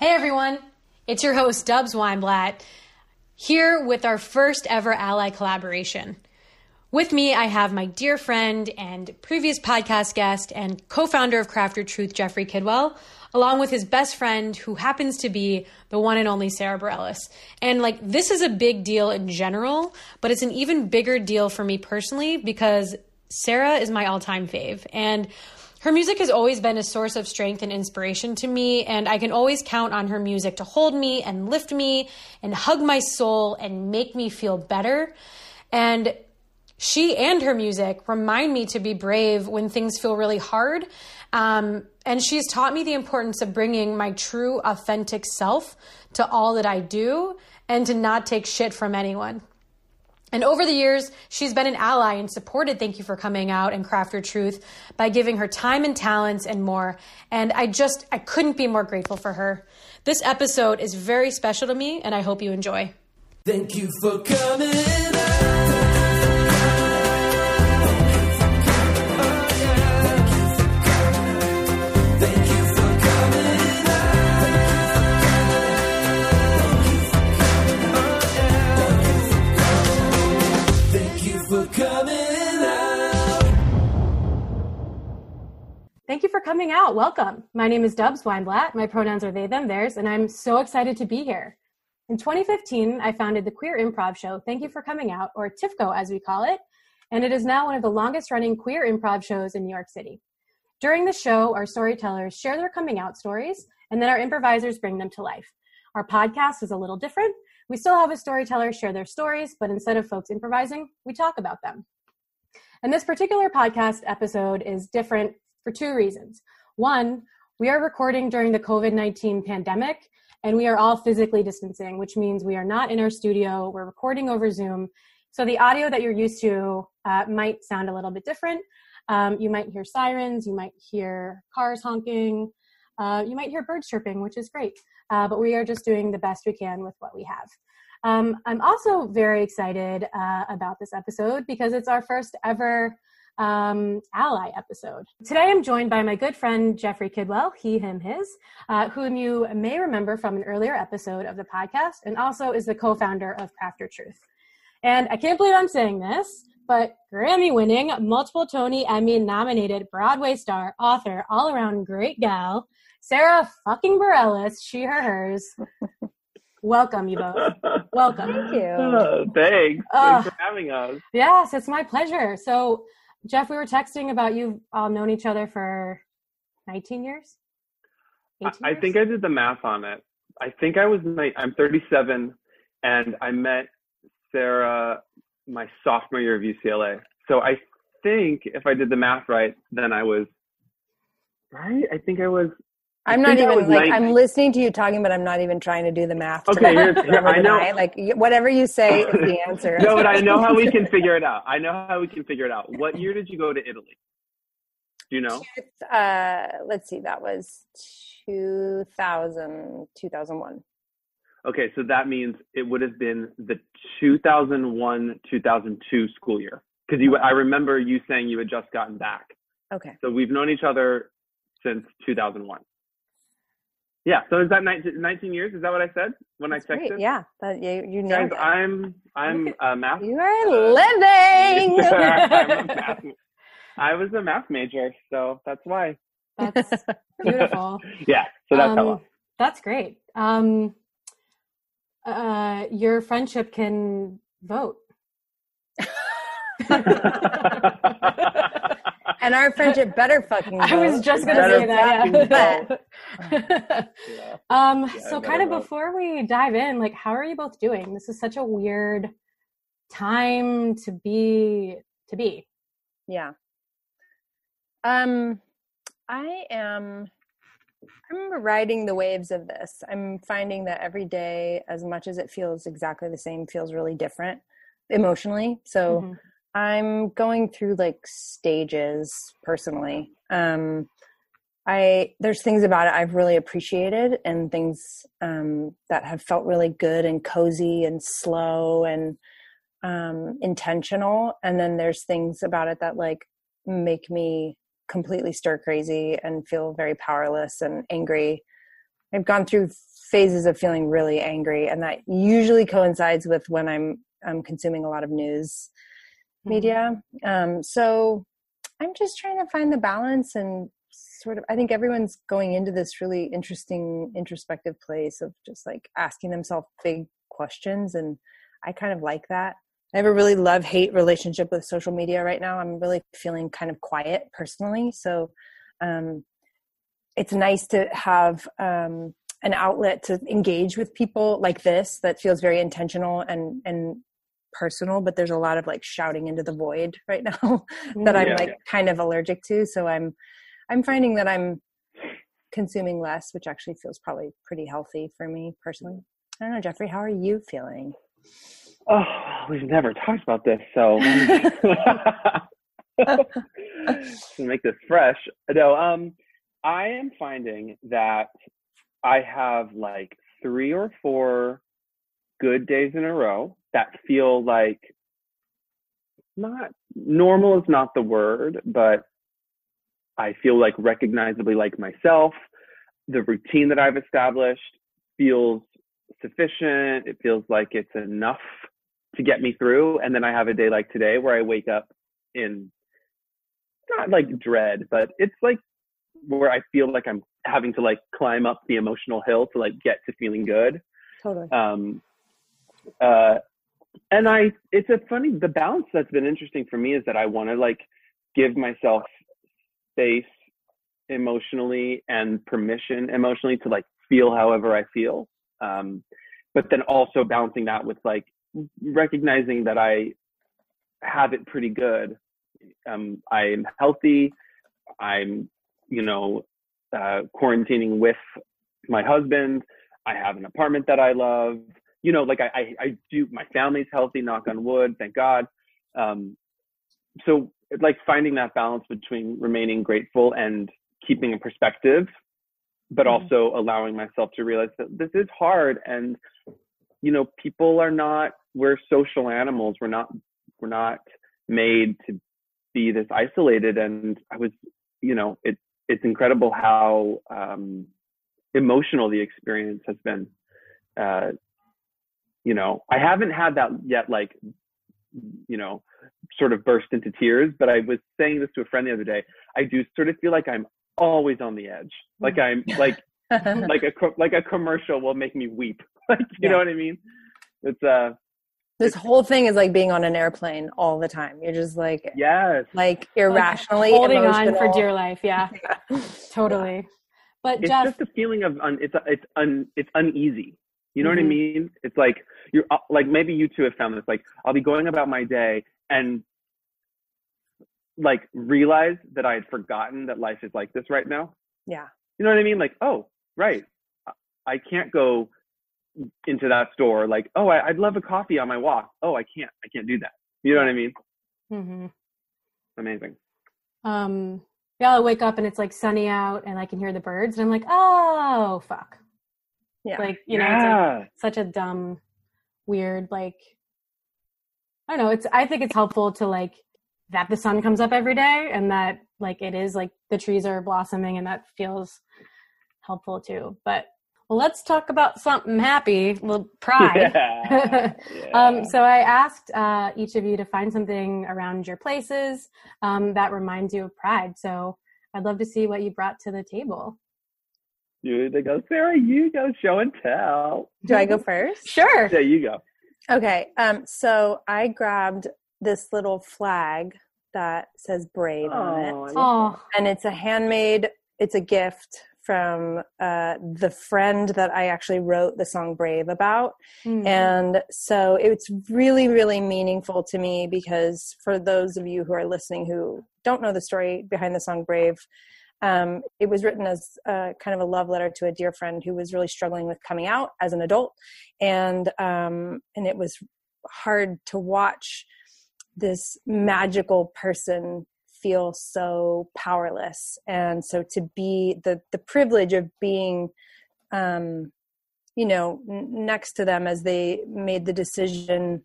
Hey everyone, it's your host Dubs Weinblatt here with our first ever ally collaboration. With me, I have my dear friend and previous podcast guest and co founder of Craft Your Truth, Jeffrey Kidwell, along with his best friend, who happens to be the one and only Sara Bareilles. And like, this is a big deal in general, but it's an even bigger deal for me personally because Sara is my all time fave. And her music has always been a source of strength and inspiration to me, and I can always count on her music to hold me and lift me and hug my soul and make me feel better. And she and her music remind me to be brave when things feel really hard. Um, and she's taught me the importance of bringing my true, authentic self to all that I do and to not take shit from anyone. And over the years, she's been an ally and supported Thank You for Coming Out and Craft Your Truth by giving her time and talents and more. And I just, I couldn't be more grateful for her. This episode is very special to me, and I hope you enjoy. Thank you for coming coming out. Thank you for coming out. Welcome. My name is Dubs Weinblatt. My pronouns are they, them, theirs, and I'm so excited to be here. In 2015, I founded the queer improv show Thank You for Coming Out, or TIFCO as we call it, and it is now one of the longest running queer improv shows in New York City. During the show, our storytellers share their coming out stories, and then our improvisers bring them to life. Our podcast is a little different. We still have a storyteller share their stories, but instead of folks improvising, we talk about them. And this particular podcast episode is different for two reasons. One, we are recording during the COVID 19 pandemic, and we are all physically distancing, which means we are not in our studio. We're recording over Zoom. So the audio that you're used to uh, might sound a little bit different. Um, you might hear sirens, you might hear cars honking, uh, you might hear birds chirping, which is great. Uh, but we are just doing the best we can with what we have. Um, I'm also very excited uh, about this episode because it's our first ever um, ally episode. Today I'm joined by my good friend Jeffrey Kidwell, he, him, his, uh, whom you may remember from an earlier episode of the podcast, and also is the co founder of Craft Your Truth. And I can't believe I'm saying this, but Grammy winning, multiple Tony Emmy nominated Broadway star, author, all around great gal, Sara fucking Bareilles, she, her, hers. Welcome, you both. Welcome. Thank you. Oh, thanks. Uh, thanks for having us. Yes, it's my pleasure. So, Jeff, we were texting about you've all known each other for 19 years? I, I think I did the math on it. I think I was ni- I'm 37, and I met Sara my sophomore year of UCLA. So I think if I did the math right, then I was right. I think I was. I'm not even like 19. I'm listening to you talking, but I'm not even trying to do the math. Okay, Whatever I know. Like whatever you say is the answer. no, but I know how we can figure it out. I know how we can figure it out. What year did you go to Italy? Do you know? Uh, let's see. That was 2000, 2001. Okay, so that means it would have been the 2001 2002 school year because you. I remember you saying you had just gotten back. Okay. So we've known each other since 2001. Yeah. So is that 19, 19 years? Is that what I said when That's I great. texted? Yeah. That, you you Guys, it. I'm I'm a math. You are living. I'm a math. I was a math major, so that's why. That's beautiful. Yeah. So that's how. Um, well. That's great. Um, uh, your friendship can vote. And our friendship better fucking. I was just gonna Better say that. Yeah. Yeah. um, Yeah, so kind of vote. before we dive in, like, how are you both doing? This is such a weird time to be to be. Yeah. Um, I am. I'm riding the waves of this. I'm finding that every day, as much as it feels exactly the same, feels really different emotionally. So Mhm. I'm going through like stages personally. Um, I there's things about it I've really appreciated, and things um, that have felt really good and cozy and slow and um, intentional. And then there's things about it that like make me completely stir crazy and feel very powerless and angry I've gone through phases of feeling really angry, and that usually coincides with when I'm I'm consuming a lot of news. Media. Um, so I'm just trying to find the balance and sort of. I think everyone's going into this really interesting introspective place of just like asking themselves big questions, and I kind of like that. I have a really love hate relationship with social media right now. I'm really feeling kind of quiet personally, so um, it's nice to have um, an outlet to engage with people like this that feels very intentional and and personal but there's a lot of like shouting into the void right now that i'm Yeah. like kind of allergic to so i'm i'm finding that i'm consuming less which actually feels probably pretty healthy for me personally i don't know jeffrey how are you feeling Oh, we've never talked about this, so to make this fresh. No, um, I am finding that I have like three or four good days in a row that feel like not normal is not the word, but I feel like recognizably like myself. The routine that I've established feels sufficient. It feels like it's enough to get me through. And then I have a day like today where I wake up in not like dread, but it's like where I feel like I'm having to like climb up the emotional hill to like get to feeling good. totally Um, uh, and I, it's a funny, the balance that's been interesting for me is that I want to like give myself space emotionally and permission emotionally to like feel however I feel. Um, but then also balancing that with like recognizing that I have it pretty good. Um, I'm healthy. I'm, you know, uh, quarantining with my husband. I have an apartment that I love. You know, like I, I, I do. My family's healthy. Knock on wood. Thank God. Um, so, like finding that balance between remaining grateful and keeping a perspective, but Mhm. also allowing myself to realize that this is hard and you know people are not we're social animals we're not we're not made to be this isolated and i was you know it it's incredible how um emotional the experience has been uh you know i haven't had that yet like you know sort of burst into tears but i was saying this to a friend the other day. I do sort of feel like i'm always on the edge. Like i'm like like a like a commercial will make me weep. Like you Yeah. know what i mean? It's uh this whole thing is like being on an airplane all the time. You're just like yes. like irrationally holding on for dear life. Yeah, totally. But it's Jeff, just a feeling of un, it's it's un it's uneasy you know what i Mhm. mean? It's like you're uh, like maybe you two have found this like i'll be going about my day and like realize that i had forgotten that life is like this right now. Yeah. You know what i mean? Like oh right. I- i can't go into that store like oh I, i'd love a coffee on my walk. Oh i can't i can't do that. You know what i mean? Mm-hmm. amazing. Um, yeah, I wake up and it's like sunny out, and I can hear the birds, and I'm like, oh fuck, yeah like you know, it's like such a dumb, weird, like I don't know. It's I think it's helpful to like that the sun comes up every day, and that like it is like the trees are blossoming, and that feels helpful too. But well, let's talk about something happy. Well, pride. yeah. Um, so I asked uh, each of you to find something around your places um, that reminds you of pride. So I'd love to see what you brought to the table. You they go sara you go show and tell do i go first Sure. there you go Okay. Um, so I grabbed this little flag that says brave on it. Oh, And it's a handmade, it's a gift from uh, the friend that I actually wrote the song Brave about. mm. And so it's really, really meaningful to me because for those of you who are listening who don't know the story behind the song Brave, um, it was written as uh, kind of a love letter to a dear friend who was really struggling with coming out as an adult, and um, and it was hard to watch this magical person feel so powerless, and so to be the the privilege of being um, you know n- next to them as they made the decision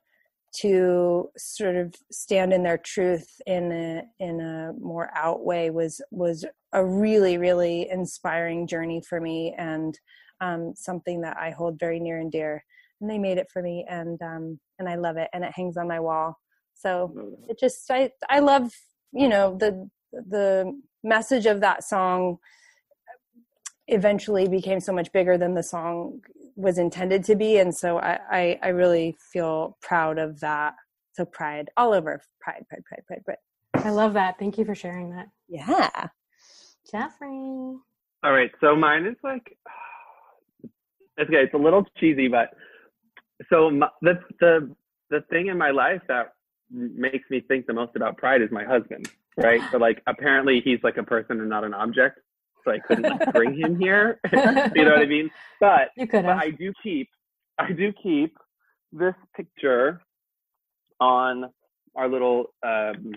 to sort of stand in their truth in a in a more out way was was a really really inspiring journey for me and um, something that I hold very near and dear. And they made it for me, and um, and I love it, and it hangs on my wall. So it just I I love you know the the message of that song eventually became so much bigger than the song was intended to be and so I, I, I really feel proud of that so pride all over pride pride pride pride pride I love that. Thank you for sharing that. yeah Jeffrey. All right, so mine is like, it's okay. It's a little cheesy, but so my, the the the thing in my life that makes me think the most about pride is my husband, right? But like, apparently he's like a person and not an object, so I couldn't like, bring him here. you know what I mean? But You could but. I do keep I do keep this picture on our little um,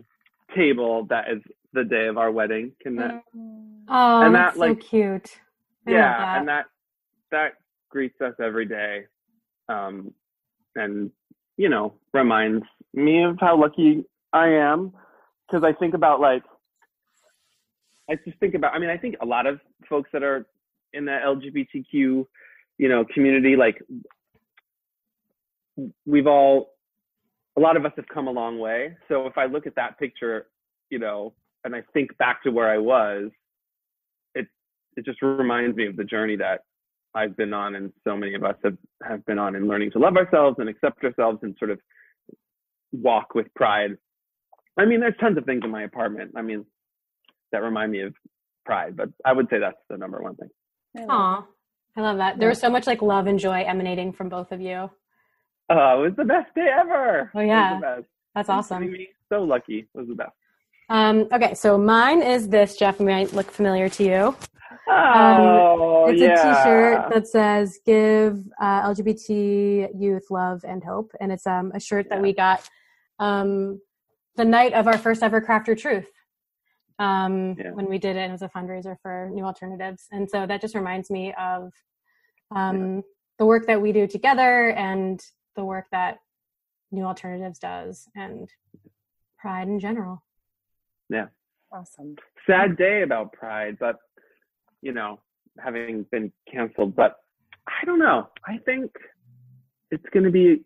table that is the day of our wedding. Can that Oh, and that's like- so cute. I yeah that. and that that greets us every day um and you know reminds me of how lucky i am because i think about like i just think about i mean i think a lot of folks that are in the lgbtq you know community like we've all a lot of us have come a long way so if i look at that picture you know and i think back to where i was it it just reminds me of the journey that I've been on and so many of us have, have been on in learning to love ourselves and accept ourselves and sort of walk with pride. I mean, there's tons of things in my apartment. I mean, that remind me of pride, but I would say that's the number one thing. Aw, I love that. There was so much like love and joy emanating from both of you. Oh, it was the best day ever. Oh, It was yeah. the best. That's awesome. So lucky. It was the best. Um, okay, so mine is this, Jeff, might look familiar to you. Oh, Um, It's yeah. a t-shirt that says "Give uh, LGBT youth love and hope," and it's um, a shirt that Yeah. we got um, the night of our first ever Craft Your Truth um, Yeah. when we did it. It was a fundraiser for New Alternatives, and so that just reminds me of um, the work that we do together and the work that New Alternatives does, and Pride in general. Awesome sad day about pride, but you know, having been canceled. But I don't know. I think it's going to be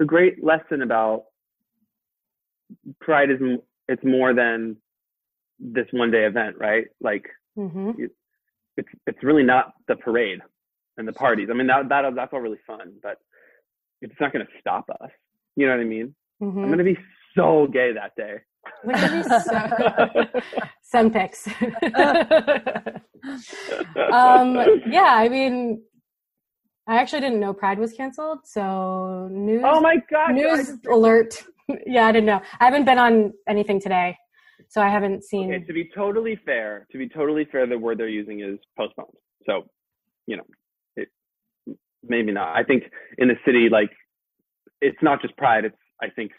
a great lesson about pride is it's more than this one day event, right? Like hmm it's it's really not the parade and the parties. I mean that that that's all really fun, but it's not going to stop us. You know what I mean? hmm I'm going to be so gay that day. Look at these so- Sun um, yeah, I mean, I actually didn't know Pride was canceled, so news oh my god! news guys. alert. yeah, I didn't know. I haven't been on anything today, so I haven't seen. Okay, to be totally fair, to be totally fair, the word they're using is postponed. So, you know, it maybe not. I think in the city, like, it's not just Pride. It's I think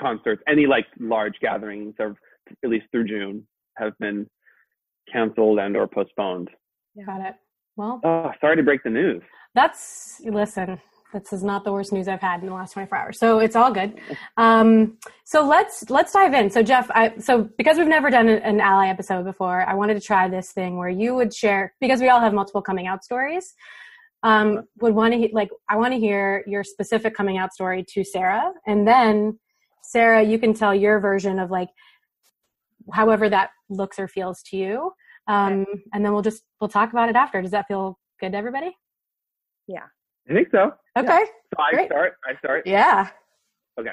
concerts, any like large gatherings, or at least through June, have been canceled and or postponed. Got it. Well, Oh, sorry to break the news. that's listen. This is not the worst news I've had in the last 24 hours, so it's all good. Um, so let's let's dive in. So Jeff, I, so because we've never done an, ally episode before, I wanted to try this thing where you would share because we all have multiple coming out stories. Um, would want to like I want to hear your specific coming out story to Sara, and then Sara, you can tell your version of like however that looks or feels to you, um, and then we'll just we'll talk about it after. Does that feel good to everybody? Yeah. I think so. Okay. So I Great. start. I start. Yeah. Okay.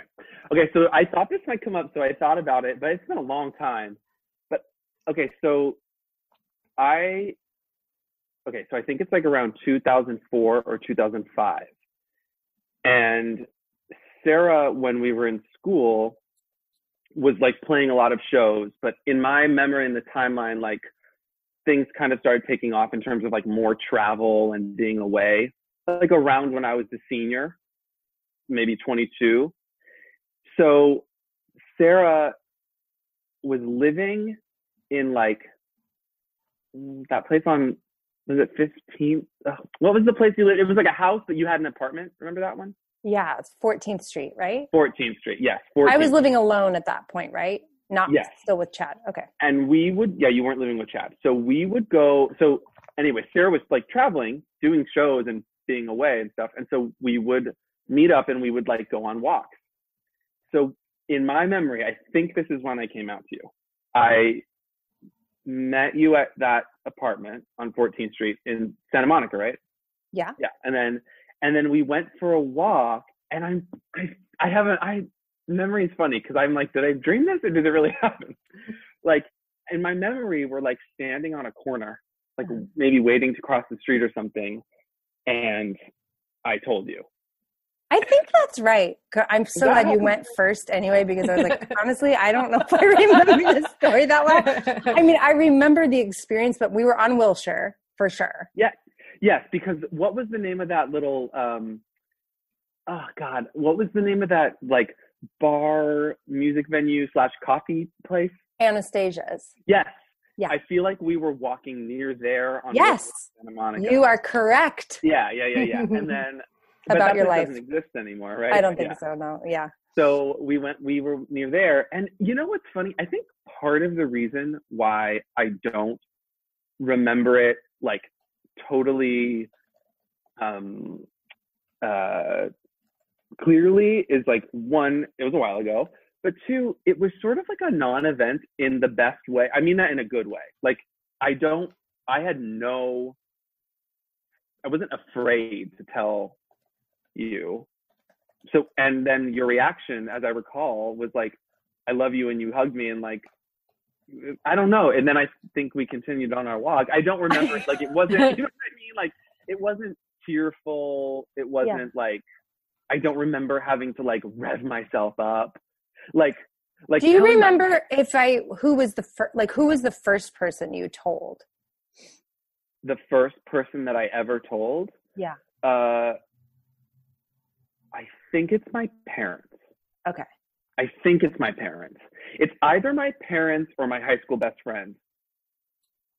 Okay. So I thought this might come up, so I thought about it, but it's been a long time. But okay, so I okay, so I think it's like around 2004 or 2005, and Sara, when we were in school, was like playing a lot of shows. But in my memory, in the timeline, like things kind of started taking off in terms of like more travel and being away. Like around when I was a senior, maybe 22 so Sara was living in like that place on was it 15th? What was the place you lived? It was like a house, but you had an apartment. Remember that one? Yeah it's 14th street right 14th Street. Yes, 14th. i was living alone at that point right not Yes. still with chad okay and we would yeah, you weren't living with Chad. So we would go. So anyway, Sara was like traveling, doing shows and being away and stuff. And so we would meet up and we would like go on walks. So in my memory, I think this is when I came out to you. I met you at that apartment on 14th Street in Santa Monica, right? Yeah. Yeah. And then and then we went for a walk and I'm I I haven't I memory is funny because I'm like, did I dream this or did it really happen? like in my memory, we're like standing on a corner, like mm-hmm. maybe waiting to cross the street or something, and I told you. I think that's right. I'm so that glad you went first anyway, because I was like, honestly, I don't know if I remember this story that well. I mean, I remember the experience, but we were on Wilshire for sure. Yes, because what was the name of that little um oh god, what was the name of that like bar music venue slash coffee place? Anastasia's. Yes. Yeah. I feel like we were walking near there on Yes, Santa Monica. you are correct Yeah, yeah, yeah, yeah. And then about your life. doesn't exist anymore, right? I don't think Yeah. so. No. Yeah. So we went we were near there. And you know what's funny? I think part of the reason why I don't remember it like totally um uh clearly is like one, it was a while ago, but two, it was sort of like a non-event in the best way. I mean that in a good way. Like I don't I had no I wasn't afraid to tell you. So and then your reaction, as I recall, was like, I love you and you hugged me and like I don't know. And then I think we continued on our walk. I don't remember like it wasn't you know what I mean? Like it wasn't tearful. It wasn't like I don't remember having to like rev myself up. Like like Do you telling my- remember if I who was the first like who was the first person you told? the first person that I ever told? Yeah. Uh, I think it's my parents. Okay. I think it's my parents. It's either my parents or my high school best friend.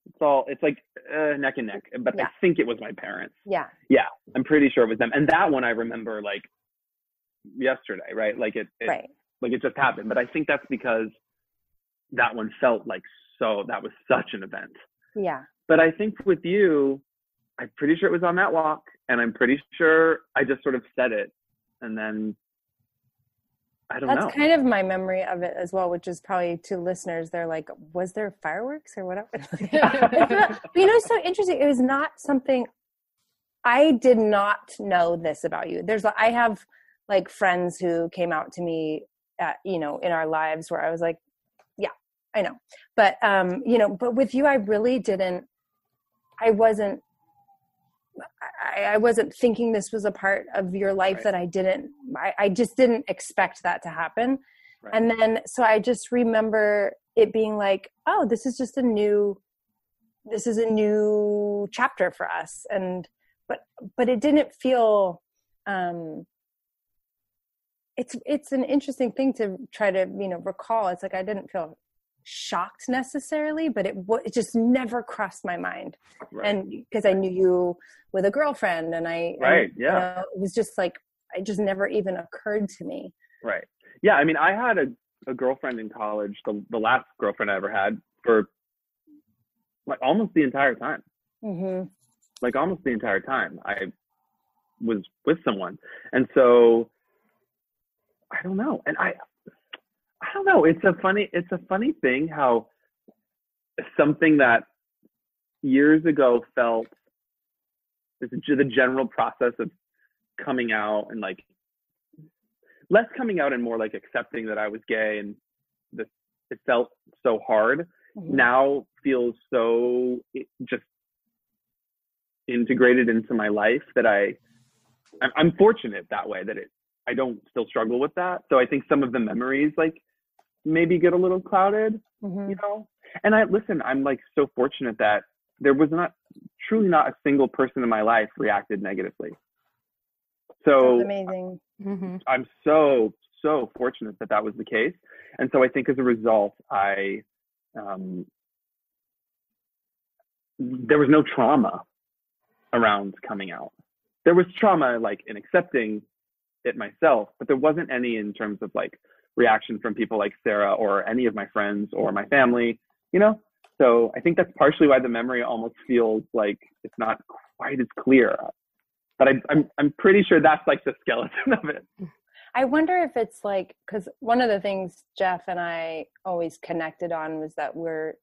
It's all. It's like uh, neck and neck, but I think it was my parents. Yeah. Yeah. I'm pretty sure it was them. And that one I remember like yesterday, right? Like it, it Right. like it just happened. But I think that's because that one felt like so. That was such an event. Yeah. But I think with you, I'm pretty sure it was on that walk, and I'm pretty sure I just sort of said it, and then I don't That's know. kind of my memory of it as well, which is probably to listeners, they're like, was there fireworks or whatever? Not- you know, it's so interesting. It was not something I did not know this about you. There's, I have like friends who came out to me, at, you know, in our lives where I was like, yeah, I know. But, um, you know, but with you, I really didn't, I wasn't, I, I wasn't thinking this was a part of your life Right. that I didn't, I, I just didn't expect that to happen. Right. And then, so I just remember it being like, oh, this is just a new, this is a new chapter for us. And, but, but it didn't feel, um, it's, it's an interesting thing to try to, you know, recall. It's like, I didn't feel shocked necessarily, but it, wa- it just never crossed my mind right. and because I knew you with a girlfriend, and I Right, and, yeah. you know, it was just like it just never even occurred to me. right. Yeah, I mean, I had a, a girlfriend in college, the the last girlfriend I ever had for like almost the entire time. hmm like almost the entire time I was with someone. And so I don't know. And I I don't know. It's a funny it's a funny thing how something that years ago felt the general process of coming out and like less coming out and more like accepting that I was gay and this it felt so hard Mm-hmm. now feels so just integrated into my life that I I'm, I'm fortunate that way that it I don't still struggle with that. So I think some of the memories like maybe get a little clouded, hmm you know. And I listen, I'm like so fortunate that there was not truly not a single person in my life reacted negatively. So That's amazing. hmm I'm so so fortunate that that was the case, and so I think as a result, I um, there was no trauma around coming out. There was trauma like in accepting it myself, but there wasn't any in terms of like reaction from people like Sara or any of my friends or my family. You know, so I think that's partially why the memory almost feels like it's not quite as clear. But I, I'm I'm pretty sure that's like the skeleton of it. I wonder if it's like because one of the things Jeff and I always connected on was that we're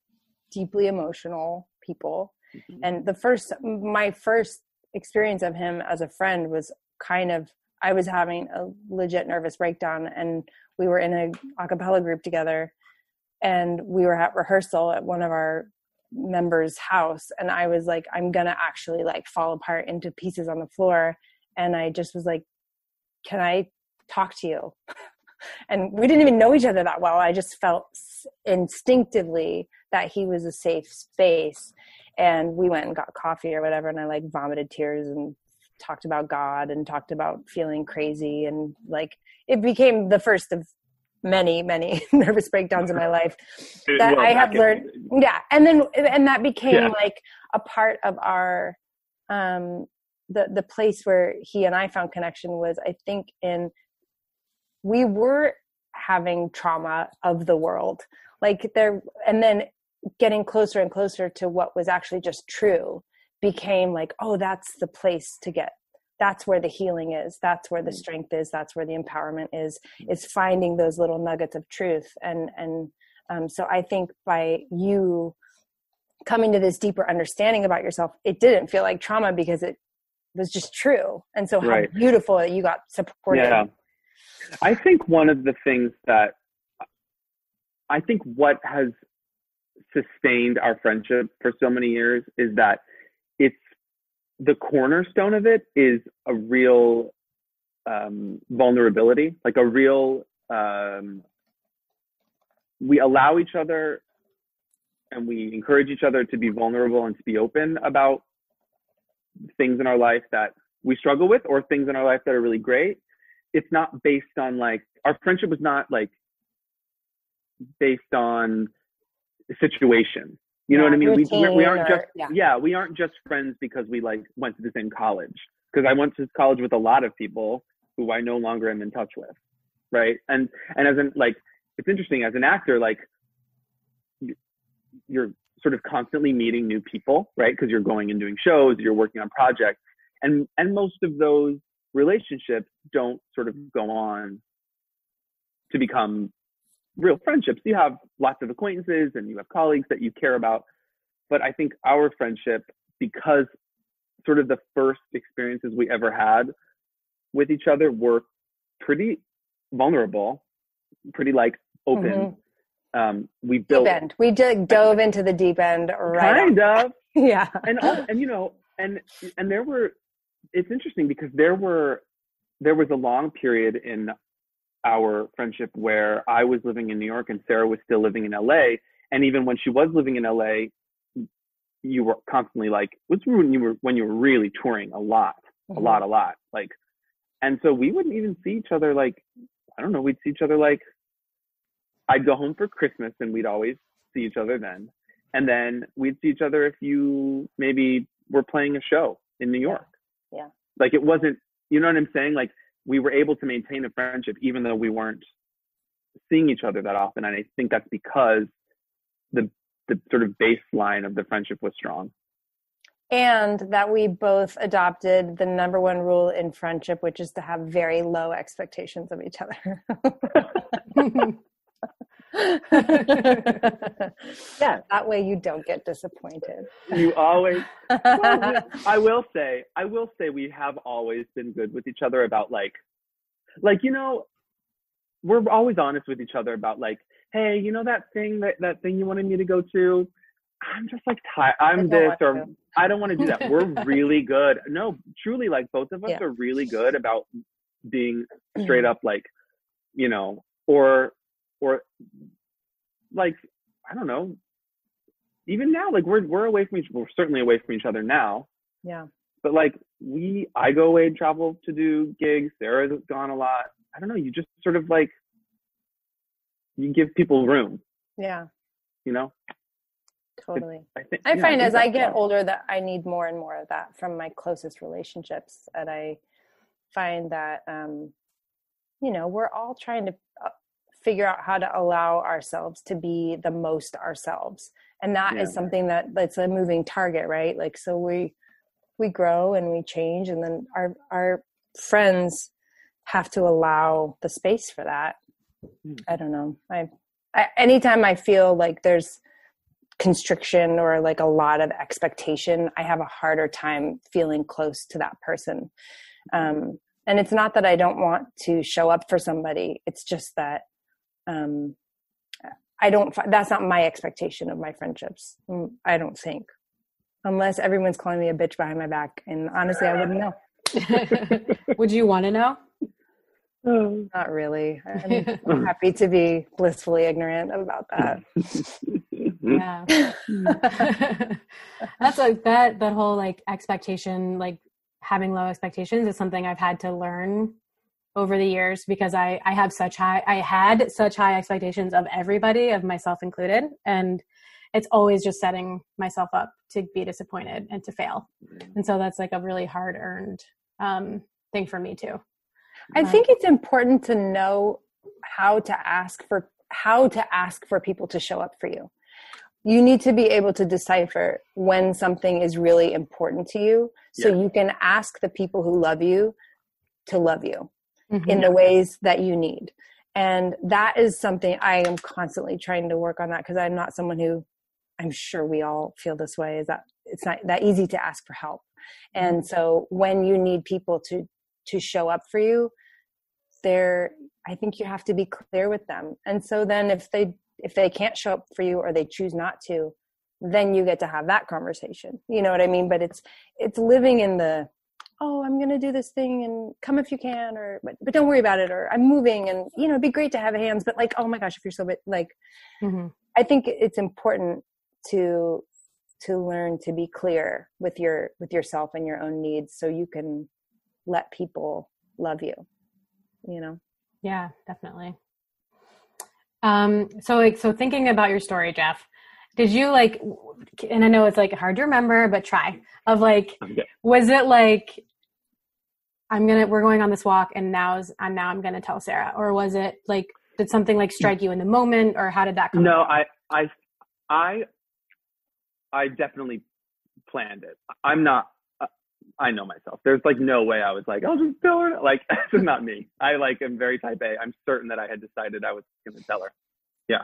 deeply emotional people, Mm-hmm. and the first my first experience of him as a friend was kind of I was having a legit nervous breakdown, and we were in a a cappella group together, and we were at rehearsal at one of our members' house, and I was like, I'm gonna actually like fall apart into pieces on the floor, and I just was like, Can I talk to you? and we didn't even know each other that well. I just felt instinctively that he was a safe space. And we went and got coffee or whatever, and I like vomited tears and talked about God and talked about feeling crazy. And like it became the first of many, many nervous breakdowns in my life that Well, I have learned. Yeah. And then, and that became Yeah. like a part of our, um, the, the place where he and I found connection was, I think, in we were having trauma of the world like there and then getting closer and closer to what was actually just true became like oh that's the place to get that's where the healing is that's where the strength is that's where the empowerment is is finding those little nuggets of truth and and um, so i think by you coming to this deeper understanding about yourself it didn't feel like trauma because it was just true and so how Right. beautiful that you got supported Yeah. I think one of the things that I think what has sustained our friendship for so many years is that the cornerstone of it is a real um, vulnerability, like a real um, we allow each other and we encourage each other to be vulnerable and to be open about things in our life that we struggle with or things in our life that are really great. It's not based on like our friendship was not like based on situation you know what i mean? We, we, we aren't routine just yeah. yeah we aren't just friends because we like went to the same college. Because i went to college with a lot of people who i no longer am in touch with right? And and as an like it's interesting as an actor like you're sort of constantly meeting new people right? Because you're going and doing shows you're working on projects and and most of those relationships don't sort of go on to become real friendships you have lots of acquaintances and you have colleagues that you care about but i think our friendship because sort of the first experiences we ever had with each other were pretty vulnerable pretty like open um we deep end. We just dove into the deep end right. kind of Yeah. and and you know and and there were it's interesting because there were there was a long period in our friendship where I was living in New York and Sara was still living in LA and even when she was living in LA you were constantly like was when you were when you were really touring a lot a mm-hmm. lot a lot like and so we wouldn't even see each other like I don't know we'd see each other like I'd go home for Christmas and we'd always see each other then and then we'd see each other if you maybe were playing a show in New York. Yeah. Like it wasn't, you know what I'm saying? Like we were able to maintain a friendship even though we weren't seeing each other that often. And I think that's because the the sort of baseline of the friendship was strong. And that we both adopted the number one rule in friendship, which is to have very low expectations of each other. Yeah. That way you don't get disappointed. You always well, we- I will say, I will say we have always been good with each other about like, like, you know, we're always honest with each other about like, hey, you know that thing that, that thing you wanted me to go to? I'm just like tired. I'm this or to. I don't want to do that. We're really good. No, truly, like both of us Yeah. are really good about being straight mm-hmm. up like, you know, or or like I don't know. Even now, like we're we're away from each we're certainly away from each other now. yeah. But like we I go away and travel to do gigs. Sara's gone a lot. I don't know, you just sort of like you give people room, Yeah. you know? Totally. I think I yeah, find as I get older that I need more and more of that from my closest relationships. And I find that, um, you know, we're all trying to uh, figure out how to allow ourselves to be the most ourselves. and that is Yeah. something that that's a moving target right like so we we grow and we change and then our our friends have to allow the space for that Mm. i don't know I, I anytime i feel like there's constriction or like a lot of expectation i have a harder time feeling close to that person um and it's not that i don't want to show up for somebody it's just that um i don't that's not my expectation of my friendships Mm, i don't think. Unless everyone's calling me a bitch behind my back and honestly i wouldn't know. Would you want to know? not really. I'm, I'm happy to be blissfully ignorant about that. Yeah. That's like that that whole like expectation like having low expectations is something i've had to learn over the years because i i have such high i had such high expectations of everybody of myself included and it's always just setting myself up to be disappointed and to fail. And so that's like a really hard earned um thing for me too. I think it's important to know how to ask for how to ask for people to show up for you. You need to be able to decipher when something is really important to you so Yeah. you can ask the people who love you to love you Mhm. in the ways that you need. And that is something I am constantly trying to work on that because I'm not someone who I'm sure we all feel this way is that it's not that easy to ask for help. And so when you need people to to show up for you, there I think you have to be clear with them. And so then if they if they can't show up for you or they choose not to, then you get to have that conversation. You know what I mean? But it's it's living in the oh, I'm going to do this thing and come if you can or but, but don't worry about it or I'm moving and you know, it'd be great to have hands, but like oh my gosh, if you're so bit like Mhm. I think it's important to to learn to be clear with your with yourself and your own needs so you can let people love you. You know. Yeah, definitely. Um, so like, so thinking about your story, Jeff, did you like, and I know it's like hard to remember, but try of like, Okay. was it like, I'm gonna, we're going on this walk and now's, and now I'm gonna tell Sara, or was it like, did something like strike you in the moment, or how did that come? No? I, I, I, I definitely planned it. I'm not. uh, I know myself. There's like no way I was like, I'll just tell her. Like, this is not me. I like am very type A. I'm certain that I had decided I was going to tell her. Yeah.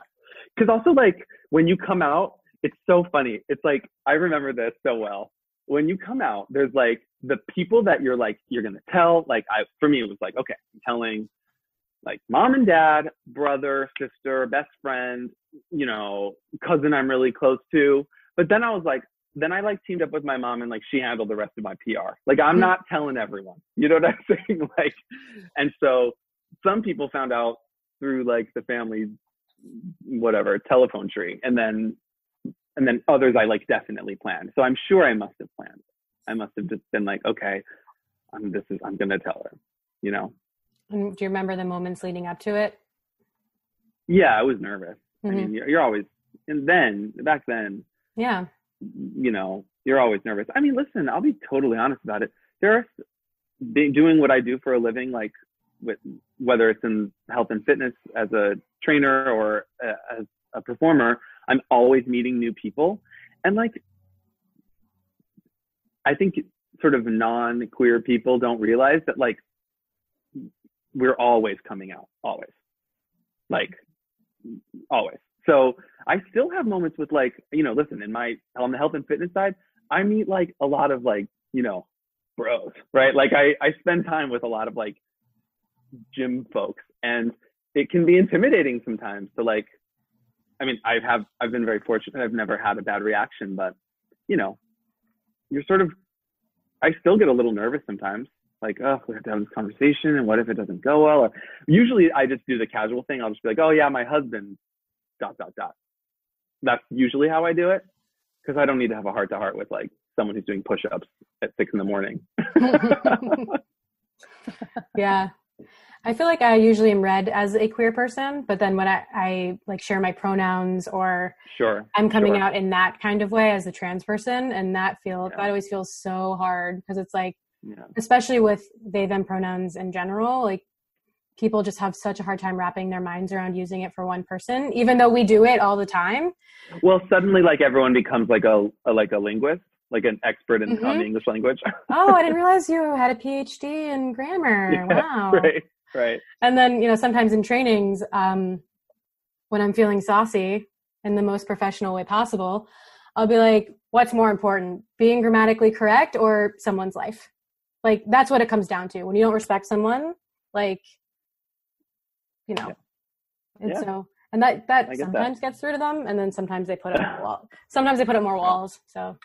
Because also like when you come out, it's so funny. It's like I remember this so well. When you come out, there's like the people that you're like you're gonna tell. Like I, for me, it was like okay, I'm telling like mom and dad, brother, sister, best friend, you know, cousin I'm really close to. But then I was like, then I like teamed up with my mom and like she handled the rest of my PR. Like I'm hmm. not telling everyone. You know what I'm saying? Like, and so some people found out through like the family, whatever telephone tree, and then and then others I like definitely planned. So I'm sure I must have planned. I must have just been like, okay, I'm this is I'm gonna tell her. You know? And do you remember the moments leading up to it? Yeah, I was nervous. I Mhm. mean, you're, you're always, and then back then, Yeah. you know, you're always nervous. I mean, listen, I'll be totally honest about it. There are doing what I do for a living, like with whether it's in health and fitness as a trainer or uh, as a performer, I'm always meeting new people, and like, I think sort of non-queer people don't realize that like we're always coming out, always, like always. So I still have moments with like, you know, listen, in my on the health and fitness side, I meet like a lot of like, you know, bros, right? Like I I spend time with a lot of like gym folks and it can be intimidating sometimes to like I mean, I have I've been very fortunate. I've never had a bad reaction, but you know, you're sort of I still get a little nervous sometimes. Like, oh, we have to have this conversation, and what if it doesn't go well? Or usually, I just do the casual thing. I'll just be like, oh yeah, my husband, dot dot dot. That's usually how I do it, because I don't need to have a heart to heart with like someone who's doing push-ups at six in the morning. yeah i feel like i usually am read as a queer person but then when i, I like share my pronouns or sure. i'm coming Sure. out in that kind of way as a trans person and that feel Yeah. that always feels so hard because it's like Yeah. especially with they them pronouns in general like people just have such a hard time wrapping their minds around using it for one person, even though we do it all the time. Well, suddenly, like everyone becomes like a, a like a linguist, like an expert in Mhm. on the English language. Oh, I didn't realize you had a PhD in grammar. Yeah, wow. Right. Right. And then, you know, sometimes in trainings, um, when I'm feeling saucy in the most professional way possible, I'll be like, what's more important, being grammatically correct or someone's life? Like, that's what it comes down to. When you don't respect someone, like, you know, and Yeah. so, and that, that get that. sometimes gets through to them. And then sometimes they put up wall. Sometimes they put up more walls. So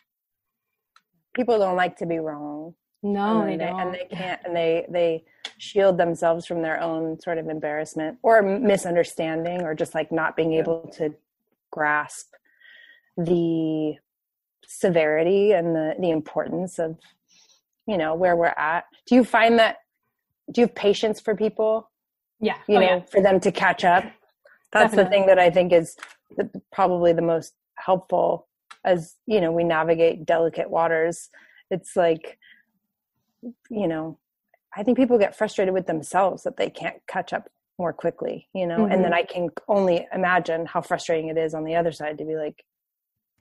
People don't like to be wrong. no, and they then don't. and they can't and they they shield themselves from their own sort of embarrassment or misunderstanding or just like not being Yeah. able to grasp the severity and the the importance of you know where we're at do you find that do you have patience for people yeah. you Oh, know yeah. for them to catch up that's the thing that i think is the, probably the most helpful as you know we navigate delicate waters it's like you know i think people get frustrated with themselves that they can't catch up more quickly you know and then mm-hmm. i can only imagine how frustrating it is on the other side to be like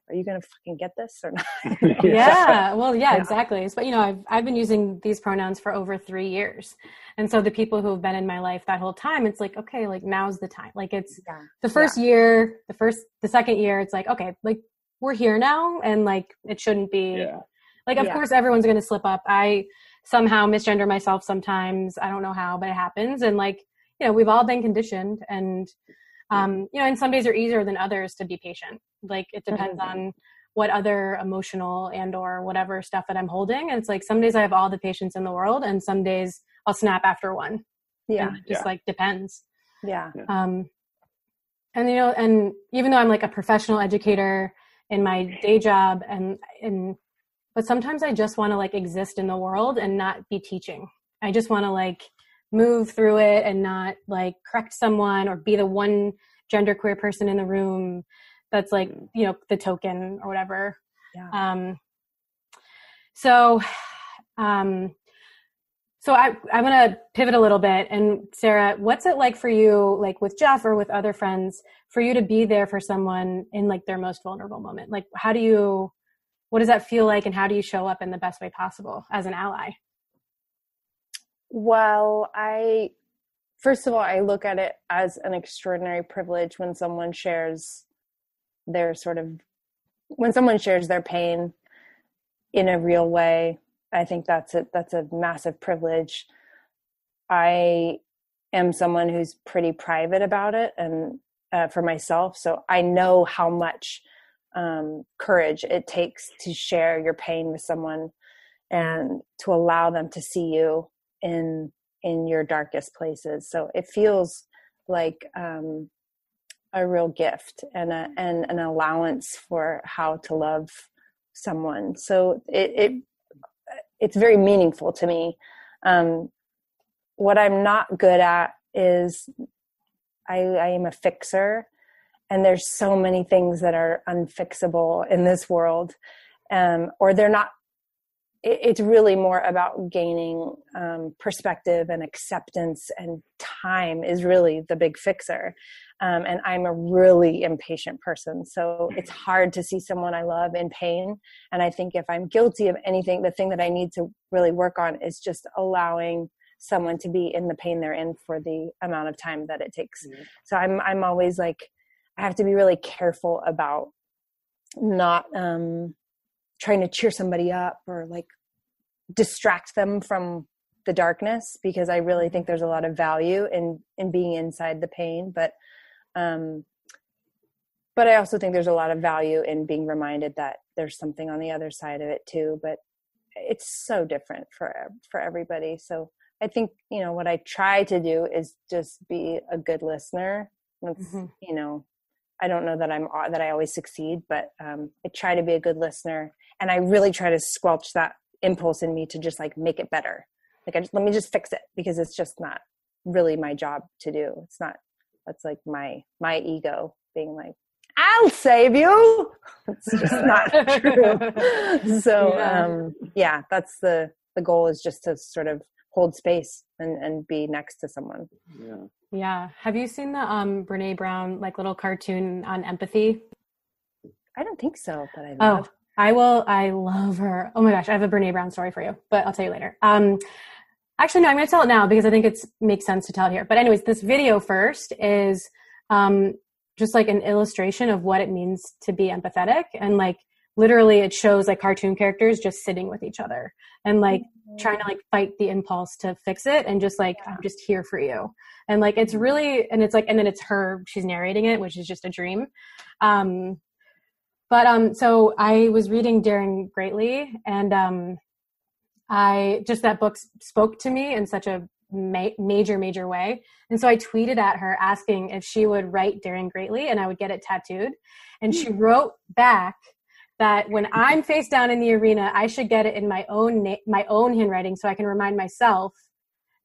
are you gonna fucking get this or not? Yeah. Well yeah Yeah. exactly. But you know I've, I've been using these pronouns for over three years. And so the people who have been in my life that whole time it's like okay like now's the time. Like it's yeah. the first year the first the second year it's like okay like we're here now and like it shouldn't be Yeah. like of Yeah. course everyone's going to slip up. I somehow misgender myself sometimes. I don't know how but it happens. And like you know we've all been conditioned and um you know and some days are easier than others to be patient. Like it depends on what other emotional and or whatever stuff that i'm holding. And it's like some days i have all the patience in the world and some days i'll snap after one. Yeah. It just Yeah. like depends. Yeah. Um and you know and even though i'm like a professional educator in my day job and and but sometimes i just want to like exist in the world and not be teaching. I just want to like move through it and not like correct someone or be the one genderqueer person in the room that's like you know the token or whatever. Yeah. um so um so I, I'm going to pivot a little bit. And Sara, what's it like for you, like with Jeff or with other friends, for you to be there for someone in like their most vulnerable moment? Like, how do you, what does that feel like? And how do you show up in the best way possible as an ally? Well, I first of all, I look at it as an extraordinary privilege when someone shares their sort of when someone shares their pain in a real way. I think that's a that's a massive privilege. I am someone who's pretty private about it, and uh, for myself, so I know how much um, courage it takes to share your pain with someone and to allow them to see you in in your darkest places so it feels like um a real gift and a and an allowance for how to love someone so it, it it's very meaningful to me. Um what i'm not good at is i i am a fixer and there's so many things that are unfixable in this world um or they're not it, it's really more about gaining um, perspective and acceptance and time is really the big fixer um, and i'm a really impatient person so it's hard to see someone i love in pain. And i think if i'm guilty of anything the thing that i need to really work on is just allowing someone to be in the pain they're in for the amount of time that it takes. Mhm. so i'm i'm always like i have to be really careful about not um trying to cheer somebody up or like distract them from the darkness because I really think there's a lot of value in in being inside the pain. But um but I also think there's a lot of value in being reminded that there's something on the other side of it too but it's so different for for everybody. So I think you know what I try to do is just be a good listener. That's, Mhm. you know I don't know that I'm that I always succeed but um I try to be a good listener and I really try to squelch that impulse in me to just like make it better. Like I just let me just fix it because it's just not really my job to do. It's not that's like my my ego being like I'll save you it's just not true so Yeah. um yeah that's the the goal is just to sort of hold space and and be next to someone Yeah. Yeah. Have you seen the um Brene Brown like little cartoon on empathy? i don't think so but i Oh, love I will. I love her. Oh my gosh, I have a Brene Brown story for you, but I'll tell you later. Um, actually, no, I'm going to tell it now because I think it makes sense to tell it here. But anyways, this video first is um, just like an illustration of what it means to be empathetic, and like literally, it shows like cartoon characters just sitting with each other and like trying to like fight the impulse to fix it, and just like I'm just here for you, and like it's really, and it's like, and then it's her, she's narrating it, which is just a dream. Um, but um so i was reading daring greatly and um i just that book spoke to me in such a ma- major major way and so i tweeted at her asking if she would write daring greatly and i would get it tattooed and she hmm. wrote back that when i'm face down in the arena i should get it in my own na- my own handwriting so i can remind myself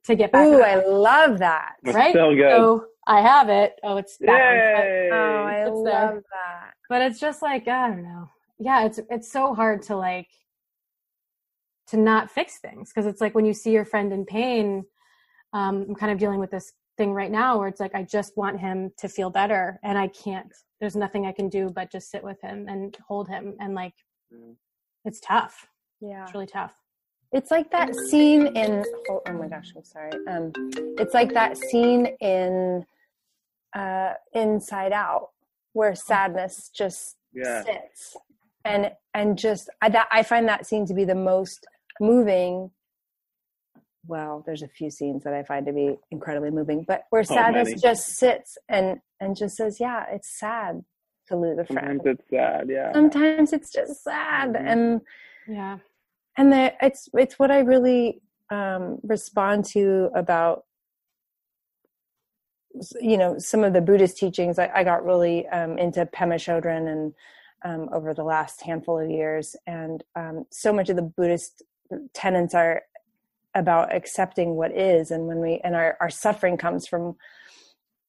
to get back Ooh, I love that. That's right so good. so i have it oh it's back Yay. Oh, I It's love there. that. but it's just like i don't know yeah it's it's so hard to like to not fix things because it's like when you see your friend in pain um i'm kind of dealing with this thing right now where it's like i just want him to feel better and i can't there's nothing i can do but just sit with him and hold him and like Mm. it's tough Yeah. it's really tough It's like that scene in oh, oh my gosh, I'm sorry. Um it's like that scene in uh Inside Out where sadness just Yeah. sits. And and just I that I find that scene to be the most moving well, there's a few scenes that I find to be incredibly moving, but where Oh, sadness many. just sits and and just says, "Yeah, it's sad to lose a friend." Sometimes it's sad. Yeah. Sometimes it's just sad Mhm. and yeah and the, it's it's what I really um, respond to about you know some of the Buddhist teachings. I, I got really um, into Pema Chodron and um, over the last handful of years, and um, so much of the Buddhist tenets are about accepting what is, and when we and our our suffering comes from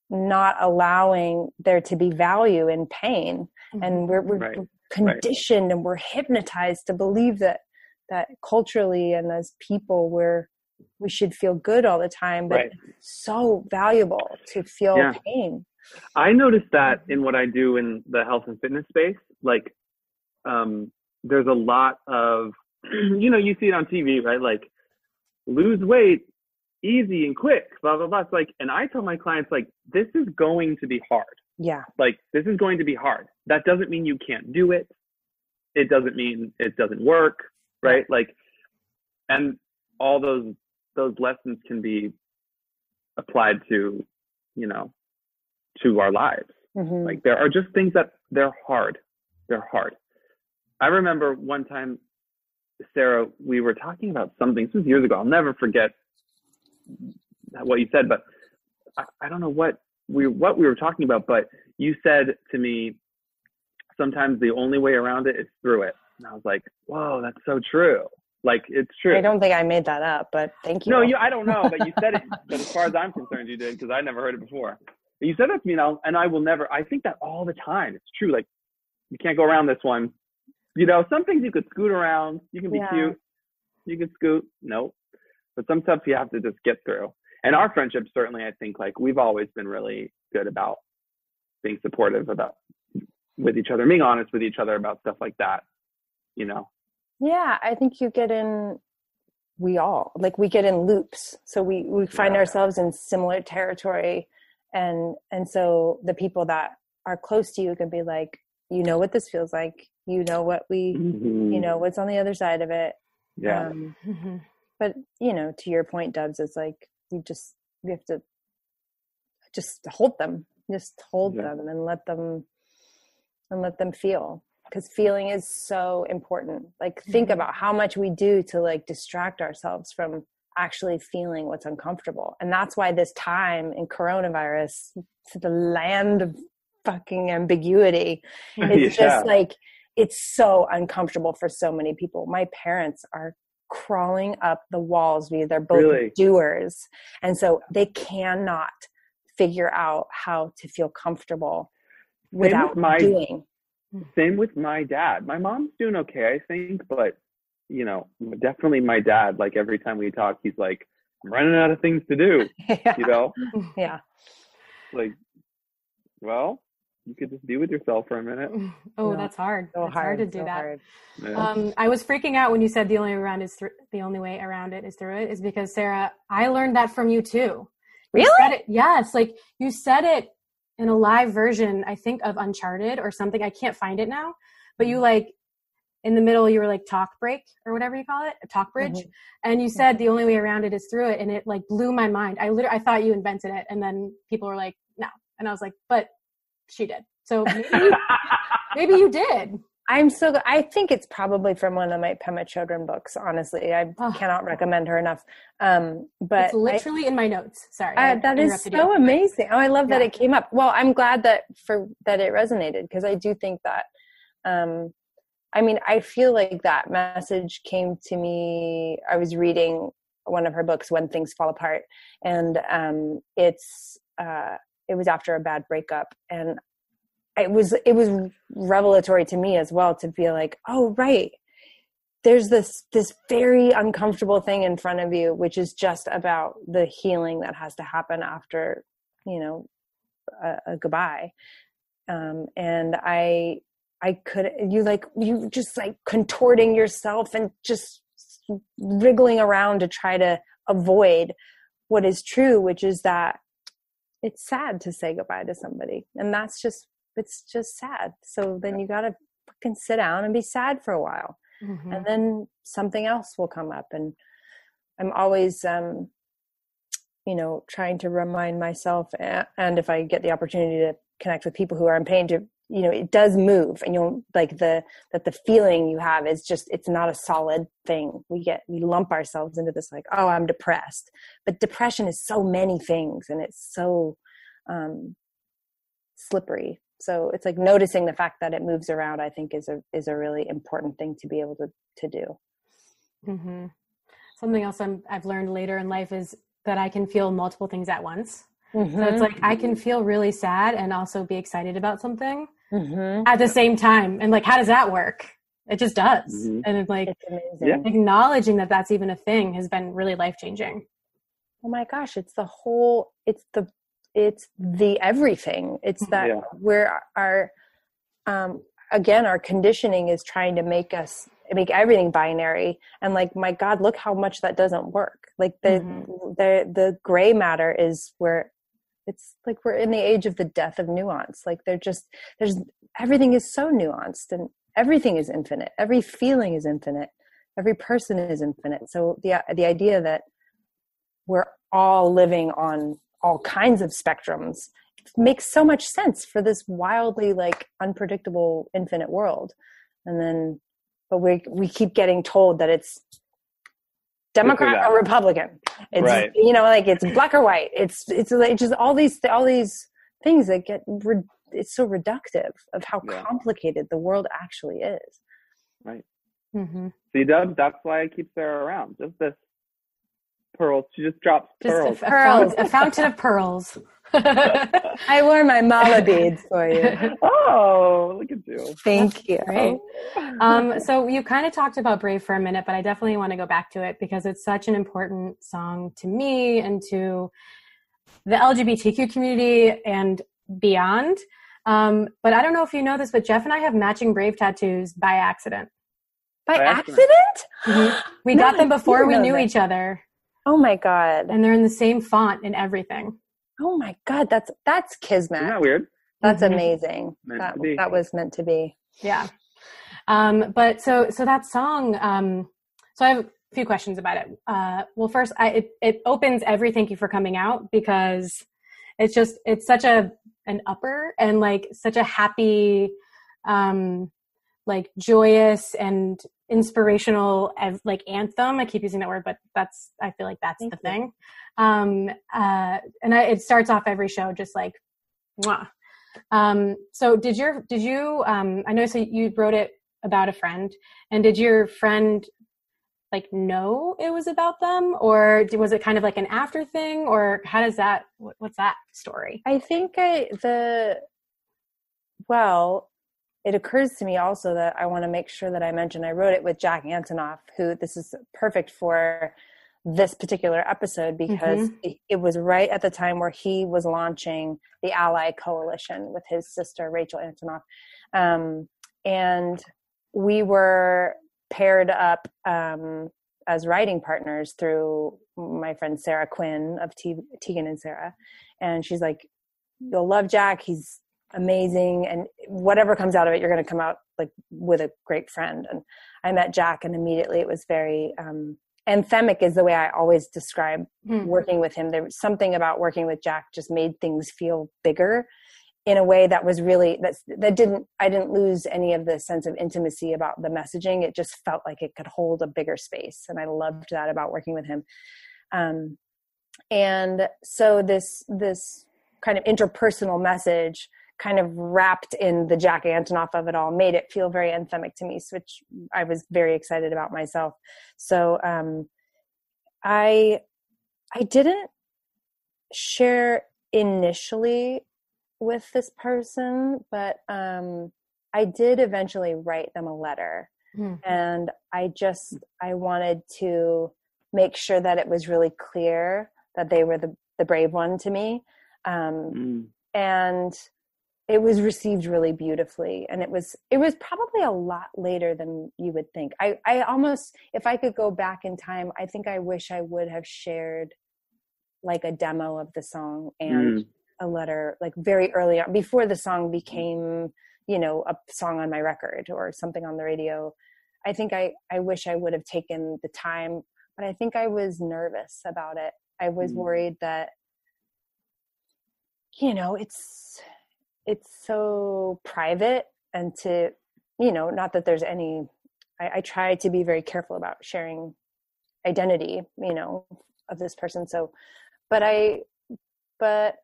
not allowing there to be value in pain and we're, we're Right. conditioned and we're hypnotized to believe that that culturally and as people we're we should feel good all the time but Right. it's so valuable to feel Yeah. pain I noticed that in what I do in the health and fitness space. Like, um, there's a lot of, you know, you see it on TV, right? Like, lose weight easy and quick, blah, blah, blah. It's like, and I tell my clients, like, this is going to be hard. yeah Like, this is going to be hard. That doesn't mean you can't do it. It doesn't mean it doesn't work, right? Like, and all those, those lessons can be applied to, you know, to our lives. Mhm. Like there are just things that they're hard. They're hard. I remember one time, Sara, we were talking about something. This was years ago. I'll never forget what you said, but I, I don't know what we what we were talking about. But you said to me, sometimes the only way around it is through it. And I was like, whoa, that's so true. Like it's true. i don't think i made that up but thank you No, you, I don't know, but you said it. but as far as I'm concerned, you did because I never heard it before. But you said that to me, and, I'll, and I will never. I think that all the time. It's true. Like you can't go around this one. You know, some things you could scoot around. You can be Yeah. cute. You can scoot. Nope. But some stuff you have to just get through. And our friendship, certainly, I think like we've always been really good about being supportive about with each other, being honest with each other about stuff like that. You know. yeah i think you get in we all like we get in loops so we we find Yeah. ourselves in similar territory and and so the people that are close to you can be like you know what this feels like you know what we you know what's on the other side of it Mm-hmm. Yeah. um, but you know to your point dubs it's like you just you have to just hold them just hold Yeah. them and let them and let them feel because feeling is so important like think Mhm. about how much we do to like distract ourselves from actually feeling what's uncomfortable and that's why this time in coronavirus to the land of fucking ambiguity it's Yeah. just like it's so uncomfortable for so many people my parents are crawling up the walls because they're both Really? doers and so they cannot figure out how to feel comfortable with without my- doing hmm. Same with my dad. My mom's doing okay, I think, but you know, definitely my dad. Like every time we talk, he's like, I'm running out of things to do. yeah. You know, yeah. like, well, you could just be with yourself for a minute. Oh, No, that's hard. So it's hard, hard, to do so that. hard. Yeah. Um, I was freaking out when you said the only way around is through the only way around it is through it is because Sara, I learned that from you too. You Really? said it, yes, like you said it in a live version, I think of Uncharted or something. I can't find it now, but you like in the middle you were like talk break or whatever you call it, a talk bridge, Mhm. and you said the only way around it is through it, and it like blew my mind. I literally I thought you invented it, and then people were like, no, and I was like, but she did. So maybe, maybe you did. I'm so. I think it's probably from one of my Pema Chodron books. Honestly, I Oh. cannot recommend her enough. Um, but it's I- literally in my notes. Sorry, Uh, I that is so you. amazing. Oh, I love that it came up. Well, I'm glad that for that it resonated because I do think that. Um, I mean, I feel like that message came to me. I was reading one of her books, "When Things Fall Apart," and um, it's uh, it was after a bad breakup, and it was it was revelatory to me as well to feel like, oh, right, there's this this very uncomfortable thing in front of you which is just about the healing that has to happen after you know a, a goodbye. Um and i i could you like you just like contorting yourself and just wriggling around to try to avoid what is true which is that it's sad to say goodbye to somebody and that's just it's just sad so then you got to fucking sit down and be sad for a while Mhm. and then something else will come up and i'm always um you know trying to remind myself and if i get the opportunity to connect with people who are in pain to you know it does move and you'll like the that the feeling you have is just it's not a solid thing. We get we lump ourselves into this like oh i'm depressed. But depression is so many things and it's so um slippery. So it's like noticing the fact that it moves around i think is a is a really important thing to be able to to do. Hmm Something else I'm, I've learned later in life is that I can feel multiple things at once. So it's like I can feel really sad and also be excited about something mm-hmm. at the same time. And like, how does that work? It just does. Mhm. And it's like it's Yeah. acknowledging that that's even a thing has been really life changing. oh my gosh it's the whole it's the it's the everything it's that Yeah. where our um again our conditioning is trying to make us make everything binary and like my god look how much that doesn't work like the Mhm. the the gray matter is where it's like we're in the age of the death of nuance. Like they're just there's everything is so nuanced and everything is infinite. Every feeling is infinite. Every person is infinite. So the the idea that we're all living on all kinds of spectrums makes so much sense for this wildly like unpredictable infinite world. And then but we we keep getting told that it's democrat that. or republican it's Right. you know like it's black or white it's it's like just all these all these things that get re- it's so reductive of how Yeah. complicated the world actually is Right. Mm-hmm. See, Dub, that's why I keep Sara around. Just this pearls. She just drops Just pearls. a, a, Pearls. a fountain of pearls. I wore my mala beads for you oh, look at you. thank you um, so you kind of talked about Brave for a minute, but I definitely want to go back to it because it's such an important song to me and to the LGBTQ community and beyond. Um, but I don't know if you know this, but Jeff and I have matching Brave tattoos by accident. by By accident, accident? We No, got them before we knew that. each other, oh my god and they're in the same font and everything. Oh my god that's that's kismet Isn't that weird? That's Mhm. amazing. Meant that that was meant to be. Yeah. Um, but so so that song, um, so I have a few questions about it. Uh, well, first, I, it it opens every thank you for coming out because it's just it's such a an upper and like such a happy, um, like joyous and inspirational like anthem. I keep using that word, but that's I feel like that's Thank the you. thing. Um, uh, and I, it starts off every show just like, mwah. Um, so did your did you um I know so you wrote it about a friend and did your friend like know it was about them or was it kind of like an after thing or how does that what's that story? I think I the well, it occurs to me also that I want to make sure that I mention I wrote it with Jack Antonoff, who this is perfect for this particular episode because it, it was right at the time where he was launching the Ally Coalition with his sister Rachel Antonoff, um, and we were paired up um, as writing partners through my friend Sara Quin of T- Tegan and Sara, and she's like, "You'll love Jack. He's amazing, and whatever comes out of it, you're going to come out like with a great friend." And I met Jack, and immediately it was very um, anthemic. Is the way I always describe Hmm. working with him. There was something about working with Jack just made things feel bigger in a way that was really that that didn't I didn't lose any of the sense of intimacy about the messaging. It just felt like it could hold a bigger space, and I loved that about working with him. Um, and so this this kind of interpersonal message kind of wrapped in the Jack Antonoff of it all made it feel very anthemic to me, which I was very excited about myself. So um, I I didn't share initially with this person, but um, I did eventually write them a letter, Hmm. and I just I wanted to make sure that it was really clear that they were the the brave one to me, um, Mm. and it was received really beautifully and it was it was probably a lot later than you would think i i almost if i could go back in time i think i wish i would have shared like a demo of the song and Mm. a letter like very early on before the song became you know a song on my record or something on the radio i think i i wish i would have taken the time but i think i was nervous about it i was Mm. worried that you know it's it's so private and to you know not that there's any I, I try to be very careful about sharing identity you know of this person so but i but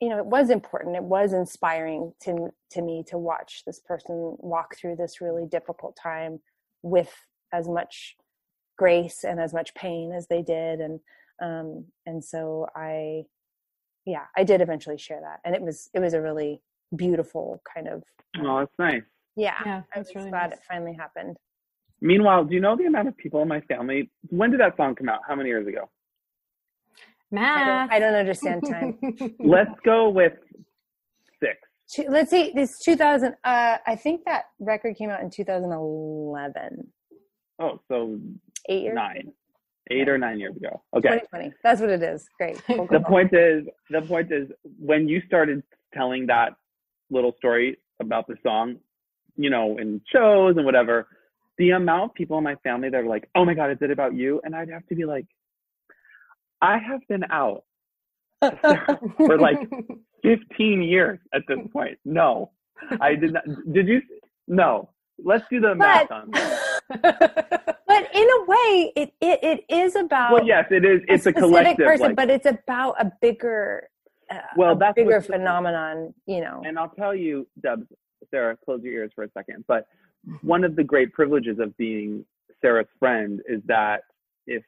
you know it was important it was inspiring to to me to watch this person walk through this really difficult time with as much grace and as much pain as they did and um and so i yeah i did eventually share that and it was it was a really beautiful kind of Oh, that's nice. yeah, Yeah, i that's was really glad nice. it finally happened Meanwhile, do you know the amount of people in my family? When did that song come out? How many years ago? I don't, I don't understand time Let's go with six. Two- let's see this 2000 uh i think that record came out in 2011 Oh, so eight years nine, eight or nine years ago. Okay. 2020 that's what it is great Cool, cool, The cool. point is, the point is, when you started telling that little story about the song, you know, in shows and whatever, the amount of people in my family that are like, "Oh my god, is it about you?" and I'd have to be like, "I have been out for like 15 years at this point. No, I did not. Did you? No. Let's do the math on. that. but in a way it, it it is about Well, yes, it is. It's a, specific collective. person like, but it's about a bigger Well, a that's bigger what's- phenomenon you know and I'll tell you, Debs, Sara, close your ears for a second. But one of the great privileges of being Sara's friend is that if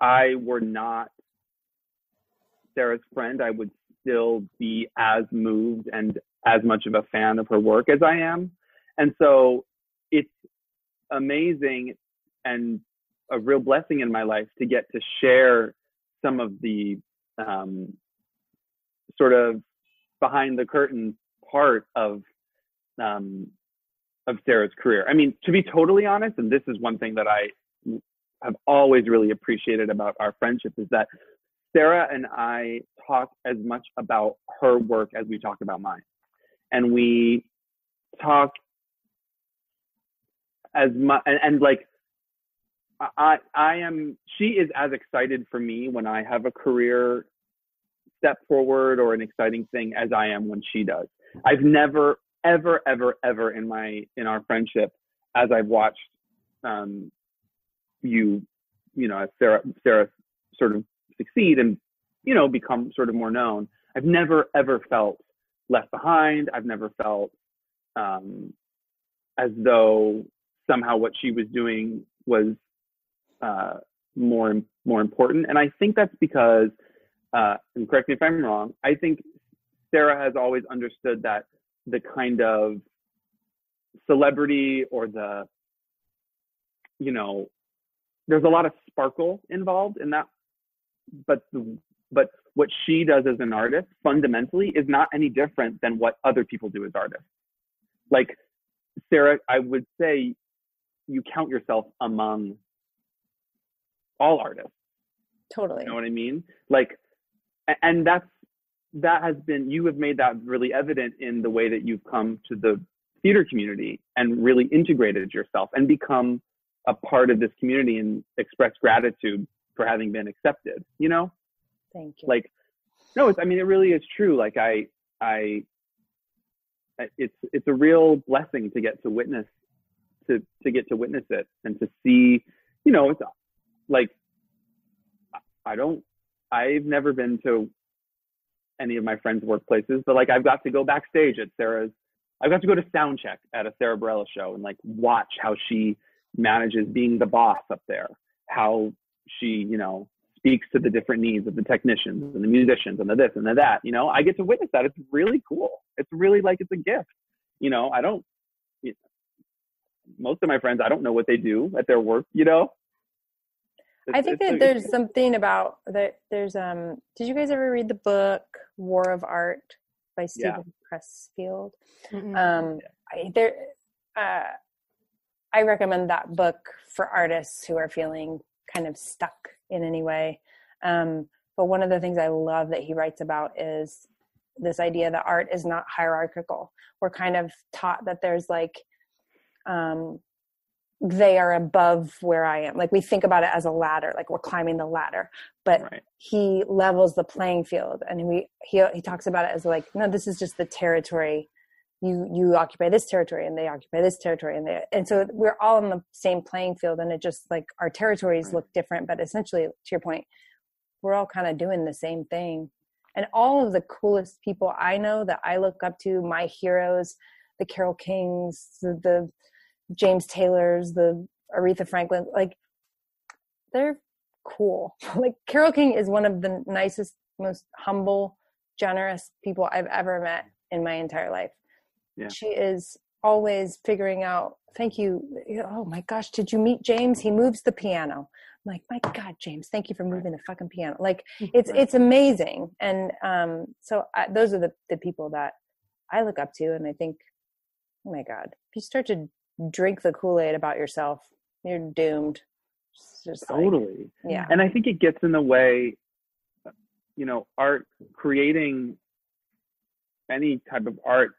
I were not Sara's friend, I would still be as moved and as much of a fan of her work as I am. And so it's amazing and a real blessing in my life to get to share some of the um, sort of behind the curtain part of um, of Sara's career. I mean, to be totally honest, and this is one thing that I have always really appreciated about our friendship is that Sara and I talk as much about her work as we talk about mine, and we talk as much and, and like I I am she is as excited for me when I have a career step forward or an exciting thing as I am when she does. I've never ever ever ever in my in our friendship as I've watched um you you know Sara Sara sort of succeed and you know become sort of more known. I've never ever felt left behind. I've never felt um as though somehow what she was doing was uh, more more important. And I think that's because, uh, and correct me if I'm wrong, I think Sara has always understood that the kind of celebrity or the, you know, there's a lot of sparkle involved in that, but the, but what she does as an artist fundamentally is not any different than what other people do as artists. Like Sara, I would say you count yourself among all artists. Totally. You know what I mean? Like, and that's that has been you have made that really evident in the way that you've come to the theater community and really integrated yourself and become a part of this community and express gratitude for having been accepted. You know, Thank you. like no, it's I mean it really is true. Like I I I- it's it's a real blessing to get to witness to to get to witness it and to see you know it's like I don't I've never been to any of my friends' workplaces, but like I've got to go backstage at Sara's I've got to go to sound check at a Sara Bareilles show and like watch how she manages being the boss up there, how she, you know, speaks to the different needs of the technicians and the musicians and the this and the that. You know, I get to witness that. It's really cool. It's really like it's a gift. You know, I don't. it- Most of my friends, I don't know what they do at their work. You know. I think that a- there's something about that. There's um. Did you guys ever read the book War of Art by Yeah. Steven Pressfield? Mm-mm. Um, I, there, uh, I recommend that book for artists who are feeling kind of stuck in any way. Um, but one of the things I love that he writes about is this idea that art is not hierarchical. We're kind of taught that there's like, um, they are above where I am. Like we think about it as a ladder, like we're climbing the ladder. But right. he levels the playing field, and we he he talks about it as like, no, this is just the territory. You you occupy this territory, and they occupy this territory, and they and so we're all on the same playing field, and it just like our territories Right. look different, but essentially, to your point, we're all kind of doing the same thing. And all of the coolest people I know that I look up to, my heroes, the Carole Kings, the, the James Taylors, the Aretha Franklin, like they're cool. like Carole King is one of the nicest, most humble, generous people I've ever met in my entire life. Yeah. She is always figuring out, thank you. Oh my gosh, did you meet James? He moves the piano. I'm like, my God, James, thank you for moving the fucking piano. Like it's, Right. it's amazing. And, um, so I, those are the, the people that I look up to. And I think, oh my God, if you start to drink the Kool-Aid about yourself, you're doomed. Just like, Totally. yeah. and i think it gets in the way you know art creating any type of art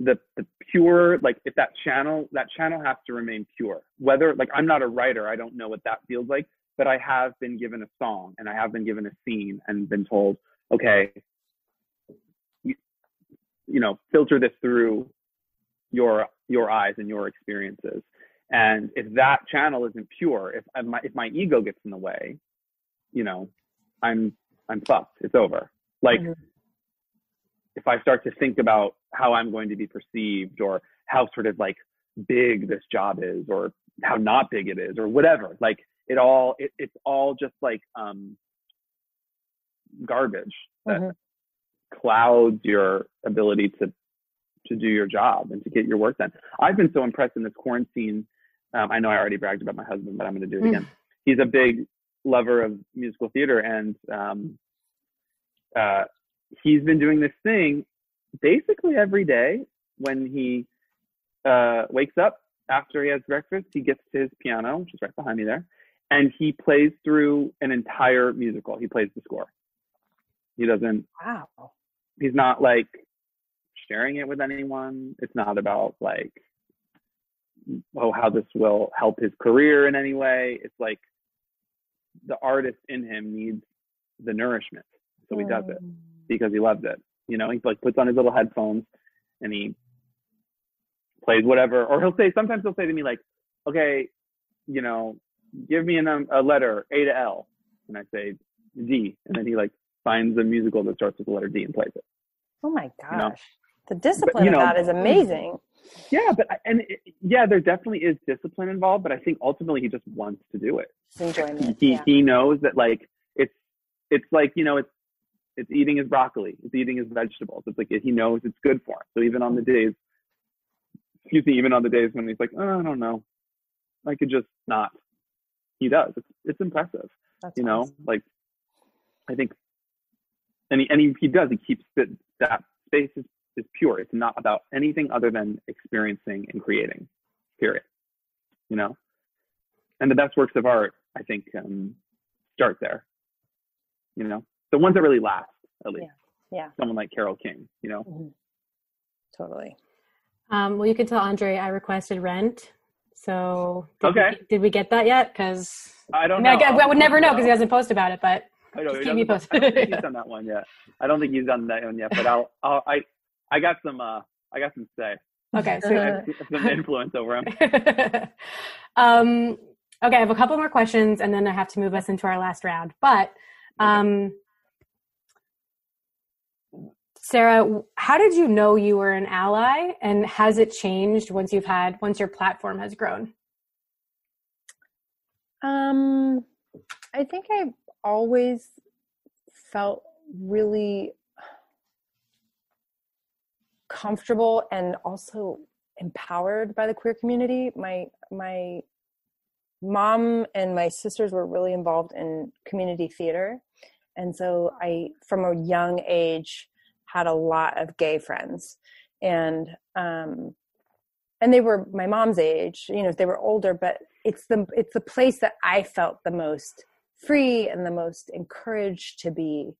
the the pure like if that channel that channel has to remain pure whether like i'm not a writer i don't know what that feels like but i have been given a song and i have been given a scene and been told okay you, you know filter this through your your eyes and your experiences and if that channel isn't pure, if my if my ego gets in the way, you know, I'm I'm fucked. It's over. Like Mhm. if I start to think about how I'm going to be perceived or how sort of like big this job is or how not big it is or whatever, like it all it, it's all just like um garbage that Mhm. clouds your ability to to do your job and to get your work done. I've been so impressed in this quarantine. Um, I know I already bragged about my husband, but I'm going to do it again. He's a big lover of musical theater, and um, uh, he's been doing this thing basically every day when he uh, wakes up after he has breakfast. He gets to his piano, which is right behind me there, and he plays through an entire musical. He plays the score. He doesn't Wow. he's not like sharing it with anyone. It's not about like, oh, how this will help his career in any way. It's like the artist in him needs the nourishment. So he does it Mm. because he loves it. You know, he like puts on his little headphones and he plays whatever, or he'll say, sometimes he'll say to me like, okay, you know, give me a, a letter A to L. And I say D. And then he like finds a musical that starts with the letter D and plays it. Oh my gosh. know, the discipline you of that is amazing. Yeah, but and it, yeah, there definitely is discipline involved, but I think ultimately he just wants to do it. It's enjoyment. He yeah. he knows that like it's it's like you know it's it's eating his broccoli, it's eating his vegetables. It's like he knows it's good for him. So even on the mm-hmm. days, excuse me, even on the days when he's like, oh, I don't know, I could just not. he does. It's, it's impressive. That's you know, like I think, and he, and he, he does. He keeps it, that space is, is pure. It's not about anything other than experiencing and creating. Period. You know, and the best works of art, I think, um, start there. You know, the ones that really last, at least. Yeah. Someone like Carole King. You know. Mhm. Totally. Um, well, you can tell Andre I requested Rent. So did Okay. we, did we get that yet? Because I I, don't mean, I, know. guess- I would never know because he doesn't post about it. But I, know, Just he keep me posted. I don't think he's done that one yet. I don't think he's done that one yet. But I'll, I'll I I got some uh I got some say, okay, I so have some influence over him. um, okay, I have a couple more questions, and then I have to move us into our last round. But um, Sara, how did you know you were an ally, and has it changed once you've had once your platform has grown? Um, I think I've always felt really comfortable and also empowered by the queer community. My my mom and my sisters were really involved in community theater, and so I, from a young age, had a lot of gay friends, and um, and they were my mom's age. You know, they were older, but it's the it's the place that I felt the most free and the most encouraged to be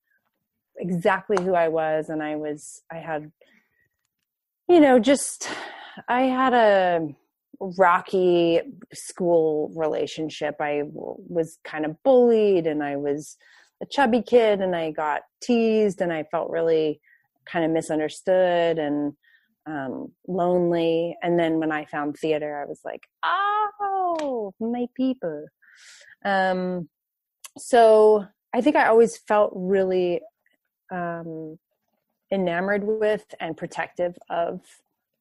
exactly who I was and I was I had you know just I had a rocky school relationship I was kind of bullied and I was a chubby kid and I got teased and I felt really kind of misunderstood and um, lonely. And then when I found theater, I was like, oh, my people. Um, so I think I always felt really um, enamored with and protective of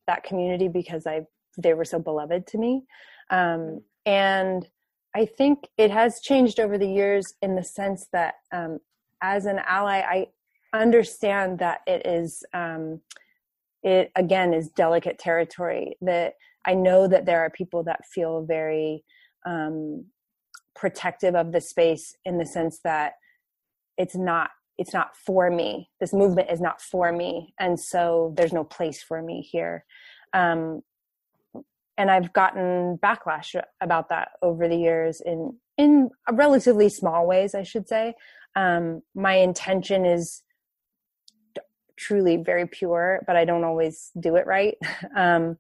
that community because I they were so beloved to me. Um, and I think it has changed over the years in the sense that um, as an ally, I understand that it is um, it again is delicate territory that i know that there are people that feel very um, protective of the space in the sense that it's not it's not for me this movement is not for me and so there's no place for me here um, and i've gotten backlash about that over the years in in relatively small ways i should say um, my intention is truly very pure, but I don't always do it right. Um,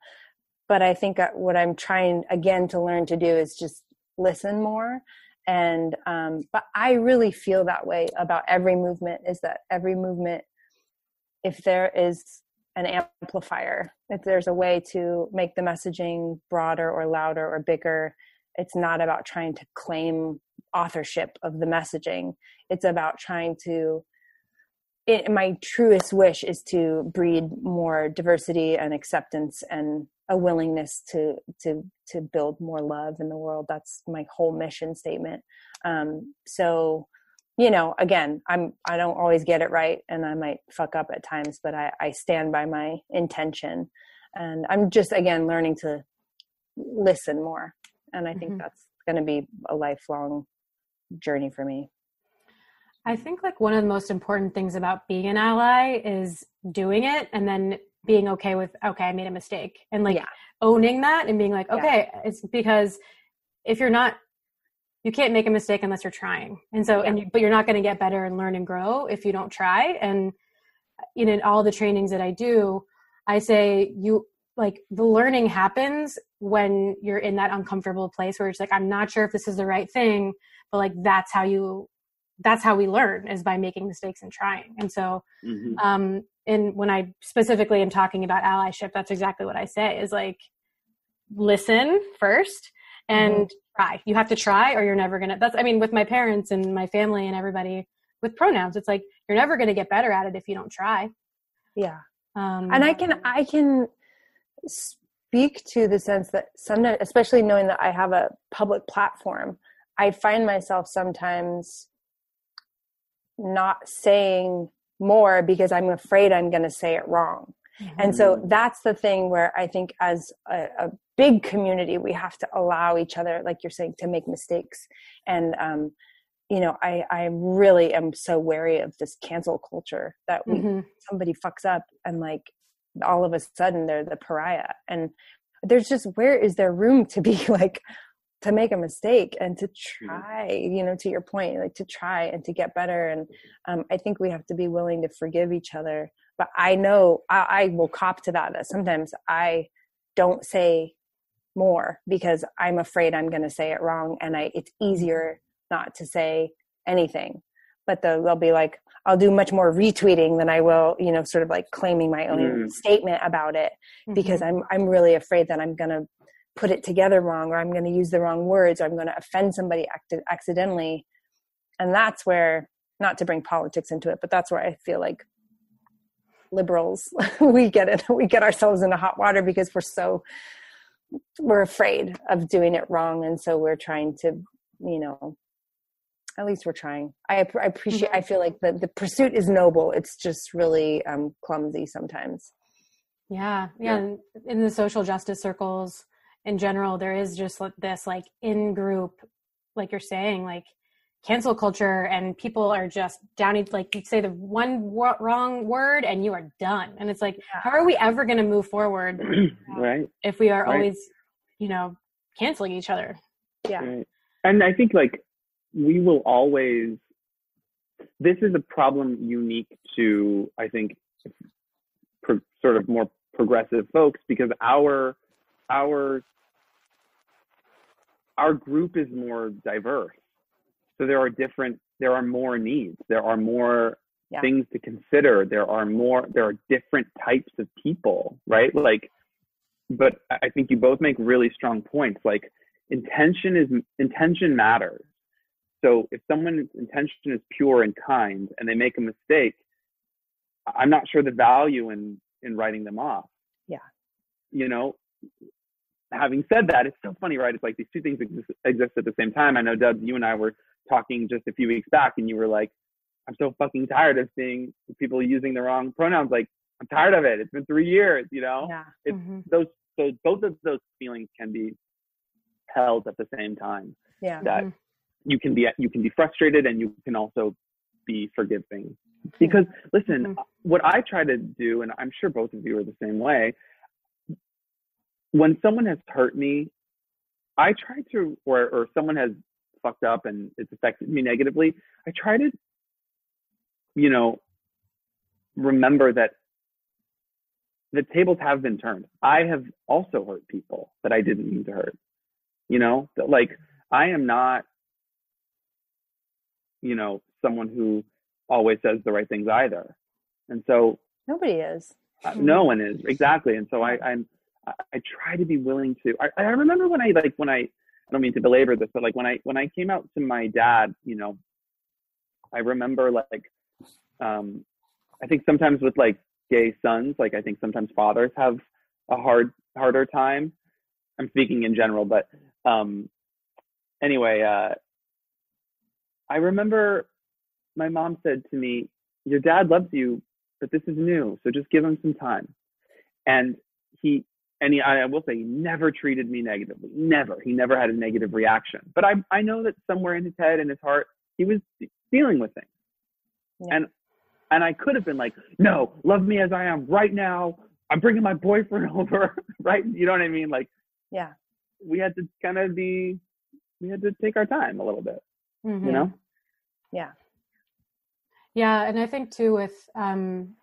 but I think what I'm trying again to learn to do is just listen more. And, um, but I really feel that way about every movement is that every movement, if there is an amplifier, if there's a way to make the messaging broader or louder or bigger, it's not about trying to claim authorship of the messaging. It's about trying to it, my truest wish is to breed more diversity and acceptance and a willingness to to to build more love in the world. That's my whole mission statement. Um so you know again i'm i don't always get it right and i might fuck up at times but i i stand by my intention. And i'm just again learning to listen more. And i think Mhm. that's going to be a lifelong journey for me. I think like one of the most important things about being an ally is doing it and then being okay with okay, I made a mistake and like Yeah. owning that and being like Yeah. okay, it's because if you're not you can't make a mistake unless you're trying. And so and you, but you're not going to get better and learn and grow if you don't try and you know in all the trainings that I do, I say you like the learning happens when you're in that uncomfortable place where it's like I'm not sure if this is the right thing, but like that's how you that's how we learn is by making mistakes and trying. And so, Mhm. um, and when I specifically am talking about allyship, that's exactly what I say is like, listen first and try. You have to try or you're never going to, that's, I mean, with my parents and my family and everybody with pronouns, it's like, you're never going to get better at it if you don't try. yeah Um, and i can i can speak to the sense that sometimes especially knowing that i have a public platform i find myself sometimes not saying more because i'm afraid i'm going to say it wrong and so Mhm. that's the thing where i think as a, a big community we have to allow each other like you're saying to make mistakes and um you know i i really am so wary of this cancel culture that we Mhm. somebody fucks up and like all of a sudden they're the pariah and there's just where is there room to be like to make a mistake and to try you know to your point like to try and to get better and um, i think we have to be willing to forgive each other but i know I, I will cop to that that sometimes i don't say more because i'm afraid i'm going to say it wrong and i it's easier not to say anything but they'll, they'll be like i'll do much more retweeting than i will you know sort of like claiming my own Mm. statement about it because Mhm. i'm i'm really afraid that i'm going to put it together wrong or i'm going to use the wrong words or i'm going to offend somebody act- accidentally. And that's where not to bring politics into it but that's where i feel like liberals we get it we get ourselves into hot water because we're so we're afraid of doing it wrong. And so we're trying to you know at least we're trying. I, I appreciate i feel like the, the pursuit is noble. It's just really um clumsy sometimes. Yeah, yeah. and In the social justice circles in general, there is just this like in group, like you're saying, like cancel culture, and people are just down. Like you say the one wo- wrong word, and you are done. And it's like, Yeah. how are we ever going to move forward right. if we are Right. always, you know, canceling each other? yeah Right. And I think like we will always. This is a problem unique to I think pro, sort of more progressive folks because our our our group is more diverse. So there are different there are more needs. There are more Yeah. things to consider. There are more there are different types of people, right? Like but I I think you both make really strong points. Like intention is intention matters. So if someone's intention is pure and kind and they make a mistake, I'm not sure the value in in writing them off. Yeah. You know, having said that, it's so funny, right? It's like these two things exist, exist at the same time. I know, Dubs, you and I were talking just a few weeks back, and you were like, "I'm so fucking tired of seeing people using the wrong pronouns." Like, I'm tired of it. It's been three years, you know. yeah It's Mhm. those so both of those feelings can be held at the same time. yeah That Mhm. you can be you can be frustrated and you can also be forgiving. Because listen, Mhm. what I try to do, and I'm sure both of you are the same way, when someone has hurt me, I try to, or, or someone has fucked up and it's affected me negatively, I try to, you know, remember that the tables have been turned. I have also hurt people that I didn't mean to hurt. You know, that like I am not, you know, someone who always says the right things either. And so nobody is uh, no one is exactly and so i i'm i I try to be willing to I, I remember when i like when i i don't mean to belabor this but like when i when i came out to my dad you know i remember like um i think sometimes with like gay sons like i think sometimes fathers have a hard harder time i'm speaking in general but um anyway uh i remember my mom said to me your dad loves you but this is new, so just give him some time. And he, and he, I will say, he never treated me negatively. Never. He never had a negative reaction. But I, I know that somewhere in his head and his heart, he was dealing with things. Yeah. And, and I could have been like, no, love me as I am right now. I'm bringing my boyfriend over, right? You know what I mean? Like, yeah we had to kind of be, we had to take our time a little bit, Mhm. you know? yeah Yeah, and I think too with um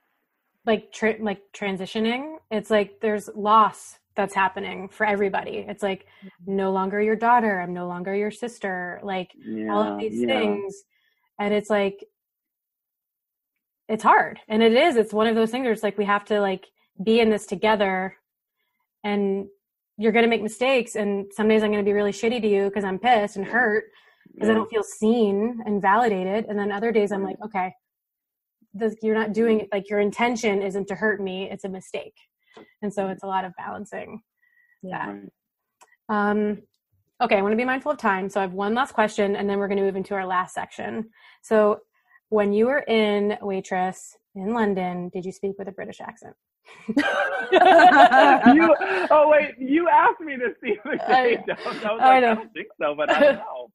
like tra- like transitioning, it's like there's loss that's happening for everybody. It's like mm-hmm. no longer your daughter, I'm no longer your sister, like Yeah. all of these yeah. things. And it's like it's hard. And it is. It's one of those things where it's like we have to like be in this together and you're going to make mistakes and some days I'm going to be really shitty to you because I'm pissed and hurt because I don't feel seen and validated. And then other days I'm like, okay, this, you're not doing it. Like your intention isn't to hurt me. It's a mistake. And so it's a lot of balancing. yeah Um, okay, I want to be mindful of time. So I have one last question and then we're going to move into our last section. So when you were in waitress in London did you speak with a British accent? you, oh wait, you asked me to see the I- day. I was like, I I, don't think so, but I don't know.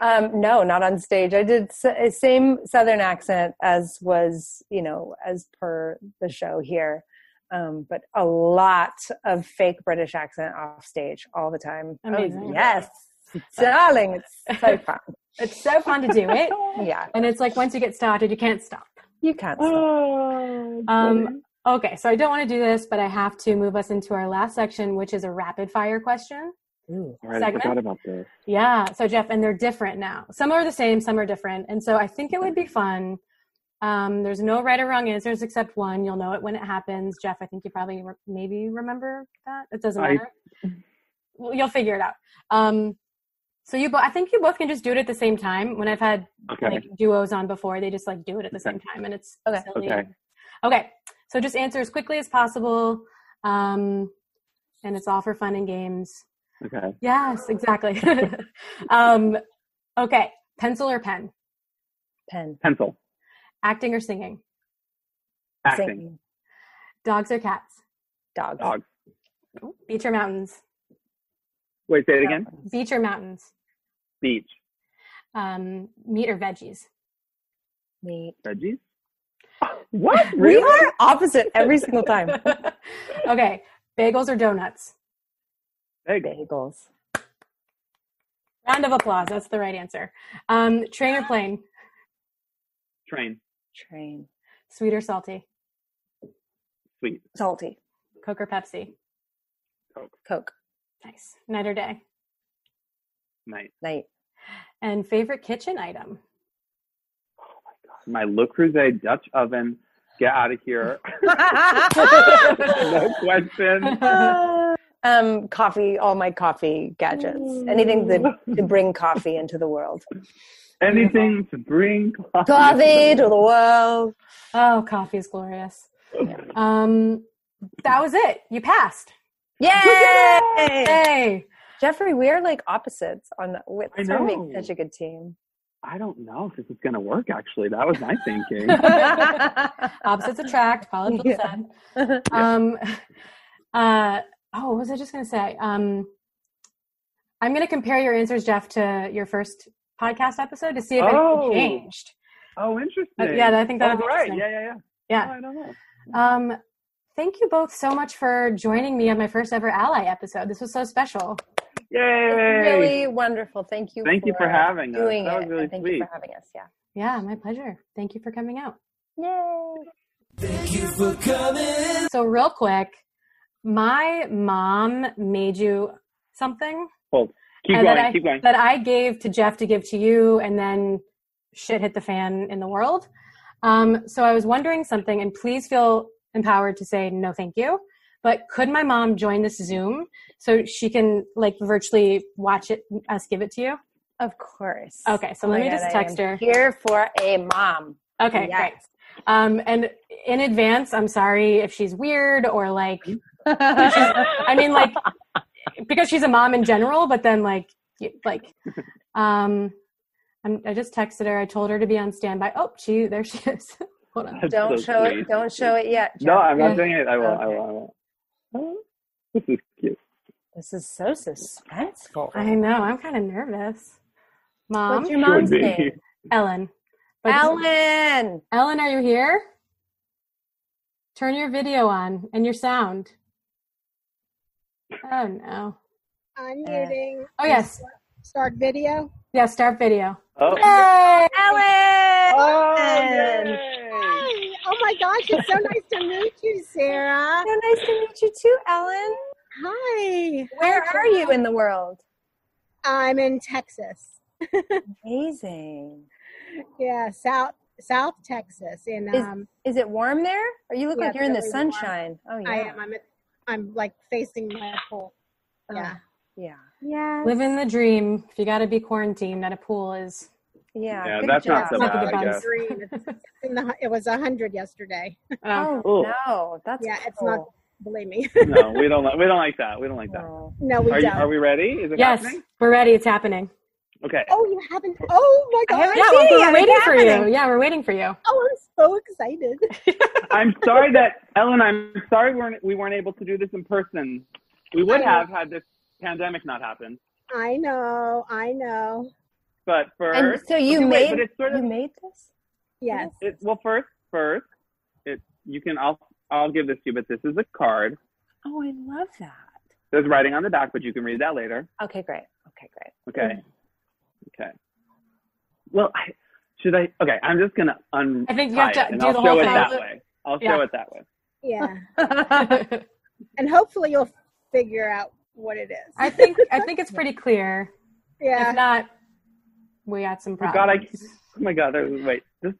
um, no, not on stage. I did s- uh, same Southern accent as was, you know, as per the show here. Um, but a lot of fake British accent off stage all the time. I was, Amazing. yes, darling, it's so fun. It's so fun to do it. Yeah, And it's like once you get started, you can't stop. you can't. Stop. Oh, Um, okay, so I don't want to do this, but I have to move us into our last section, which is a rapid fire question. Ooh. All right, I forgot about this. Yeah, so Jeff, and they're different now. Some are the same, some are different. And so I think it would be fun. Um, there's no right or wrong answers except one. You'll know it when it happens. Jeff, I think you probably re- maybe remember that. It doesn't I- matter. Well, you'll figure it out. Um, so you, bo- I think you both can just do it at the same time. When I've had Okay. like duos on before, they just like do it at the same time, and it's Okay. silly. Okay. Okay. So just answer as quickly as possible, um, and it's all for fun and games. Okay. Yes, exactly. um, okay. Pencil or pen? Pen. Pencil. Acting or singing? Acting. Singing. Dogs or cats? Dogs. Dogs. Beach or mountains? Wait, say it again. Beach or mountains? Beach. Um, meat or veggies? Meat. Veggies. What? We are opposite every single time. okay. Bagels or donuts? Egg. Bagels. Round of applause. That's the right answer. Um, train or plane? Train. Train. Sweet or salty? Sweet. Salty. Coke or Pepsi? Coke. Coke. Nice. Night or day? Night. Night. And favorite kitchen item? Oh my god. My Le Creuset Dutch oven. Get out of here. no question. um, coffee, all my coffee gadgets, anything to, to bring coffee into the world. Anything to bring coffee. Coffee to the world. Oh, coffee is glorious. Um, that was it. You passed. Yay! Hey. Jeffrey, we are like opposites on with I to make know. such a good team. I don't know if this is going to work, actually. That was my thinking. Opposites attract. Paula Abdul Yeah. said. Um, uh, oh, what was I just going to say? Um, I'm going to compare your answers, Jeff, to your first podcast episode to see if Oh. anything changed. oh, interesting. Uh, yeah, I think that would oh, be right. Yeah, yeah, yeah. Yeah. Oh, I don't know. Um, thank you both so much for joining me on my first ever Ally episode. This was so special. Yay! really wonderful. Thank you. Thank you for having us. doing That it. was really thank sweet. you for having us. Yeah. Yeah, my pleasure. Thank you for coming out. Yay. Thank you for coming. So, real quick, my mom made you something Hold. Keep going. that I, keep going. that I gave to Jeff to give to you, and then shit hit the fan in the world. Um, so I was wondering something, and please feel empowered to say no, thank you. But could my mom join this Zoom so she can like virtually watch it, us give it to you? Of course. Okay, so Oh let me God, just I text am her. Here for a mom. Okay, Yes. great. Um, and in advance, I'm sorry if she's weird or like, I mean, like, because she's a mom in general, but then like, like, um, I'm, I just texted her. I told her to be on standby. Oh, she there she is. Hold on. That's don't so show sweet. it. Don't show it yet. No, I'm not Yeah. doing it. I will. I Okay. will. I will. Oh, this is cute. This is so suspenseful. I know. I'm kind of nervous. Mom, What's your mom's name? Ellen. But- Ellen. Ellen, are you here? Turn your video on and your sound. Oh no. Unmuting. Oh yes. Start video. Yeah. Start video. Oh. Yay! Ellen. Oh, yay. Hi. Oh my gosh, it's so nice to meet you, Sara. So nice to meet you too, Ellen. Hi. Where Hi, are you in the world? I'm in Texas. Amazing. Yeah, South South Texas. In Is- um Is it warm there? Or you look Yeah, like you're in the really warm. sunshine. Oh yeah. I am I'm at, I'm like facing my pool. Oh, Yeah. yeah. Yeah. Living the dream. If you got to be quarantined at a pool is. Yeah. Yeah, that's not job. so Not the bad, I guess. Green. It's, it's the, it was a hundred yesterday. Oh. Oh no, that's yeah, it's not. Believe me. No, we don't. Like, we don't like that. We don't like that. No. no, we Are, don't. are we ready? Is it Yes, happening? we're ready. It's happening. Okay. Oh, you haven't. Oh my god. Yeah, well, we're waiting for you. Yeah, we're waiting for you. Oh, I'm so excited. I'm sorry that Ellen. I'm sorry we weren't we weren't able to do this in person. We would have had this pandemic not happen. I know. I know. But first, And so you Okay, made but it's sort of you made this? Yes. it, well first first it you can I'll I'll give this to you, but this is a card. Oh, I love that. There's writing on the back, but you can read that later. Okay, great. Okay, great. Okay. Mm. Okay. Well, I, should I? Okay, I'm just gonna untie I think you have to do I'll the show whole it thing. that way. I'll Yeah. show it that way. Yeah. And hopefully you'll figure out what it is. I think I think it's pretty clear. yeah. If not, we got some Oh problems. God, I oh my God, there's, wait, just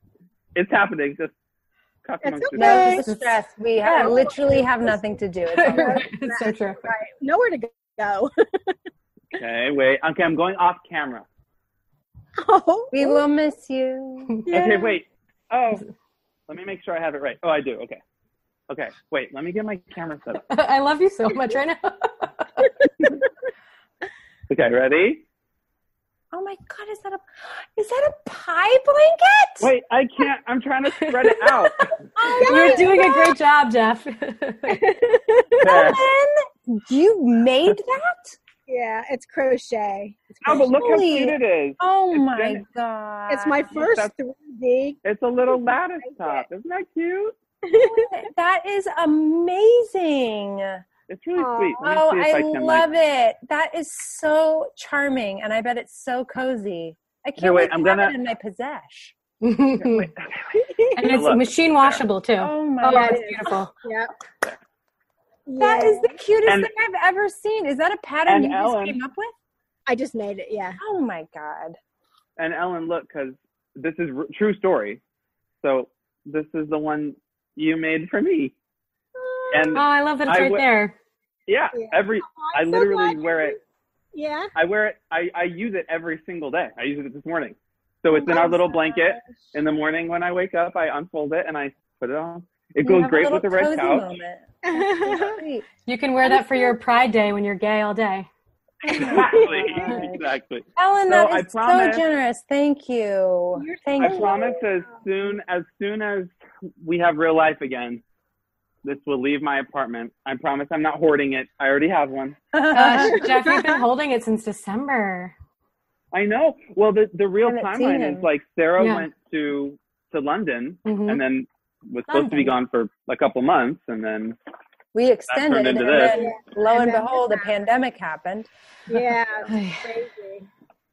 it's happening. Just cuff It's amongst okay. No yourselves. stress. We Yeah. have, literally have nothing to do. It's all right. it's so true. right. Nowhere to go. Okay, wait. Okay, I'm going off camera. Oh. We will miss you. Okay, wait. Oh, let me make sure I have it right. Oh, I do. Okay. Okay, wait. Let me get my camera set up. I love you so much right now. Okay, ready? Oh my god, is that a is that a pie blanket? Wait, I can't. I'm trying to spread it out. Oh You're my doing a great job, Jeff. There. Ellen, you made that? Yeah, it's crochet. It's, Oh, but look how cute it is. Oh It's my been- god. it's my first That's- 3D. It's a little lattice top. Isn't that cute? that is amazing. It's really Aw. sweet. Oh, I, I love like, it. That is so charming, and I bet it's so cozy. I can't Here, wait, wait I'm gonna- it in my possession. and it's Look. machine washable too. Oh my Oh, god, it's beautiful. Yep. that is the cutest And- thing I've ever seen. Is that a pattern you Ellen- just came up with? I just made it. Yeah. Oh my god. and Ellen, look, because this is r- true story. So this is the one you made for me. Oh, and Oh, I love that it's I right w- there. yeah, Yeah. every I I'm so literally glad wear it. Yeah. I wear it. I, I use it every single day. I use it this morning. So oh it's in Oh our little my blanket. In the morning when I wake up, I unfold it and I put it on. It You goes great with the red cozy couch. moment. Sweet. You can wear that for your Pride Day when you're gay all day. Exactly. Exactly. Ellen, So that I is so generous. Thank you. You're Thank I you. promise as soon as soon as we have real life again, this will leave my apartment. I promise I'm not hoarding it. I already have one. Gosh, Jeff, you've been holding it since December. I know. Well, the the real timeline is like Sara Yeah. went to to London Mhm. and then was supposed to be gone for a couple months and then we extended, into and this. then lo and And then behold, a pandemic happened. Yeah. crazy.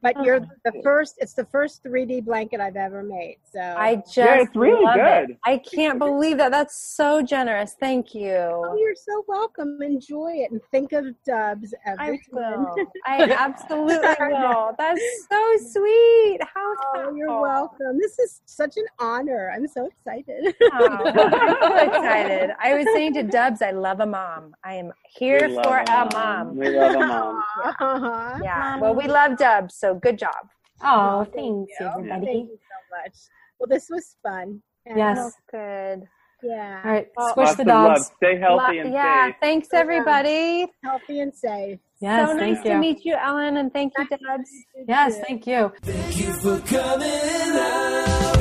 But oh, you're the first. It's the first 3D blanket I've ever made. So I just Yeah, it's really love it. I can't believe that. That's so generous. Thank you. Oh, you're so welcome. Enjoy it and think of Dubs I every time. will. I absolutely will. That's so sweet. How Oh, you're welcome. This is such an honor. I'm so excited. Oh, I'm so excited. I was saying to Dubs, I love a mom. I am here we for a a mom. We love a mom. Aw. Uh-huh. Yeah. Well, we love Dubs, so good job. Oh, thank thanks, you. everybody. Thank you so much. Well, this was fun. And, Yes. Good. Yeah. All right, Well, squish the of love. dogs. Stay healthy Lo- and yeah. safe. Thanks, everybody. Healthy and safe. Yes, so thank nice you. to meet you, Ellen, and thank you, Dubs. Yes, thank you. Thank you for coming out.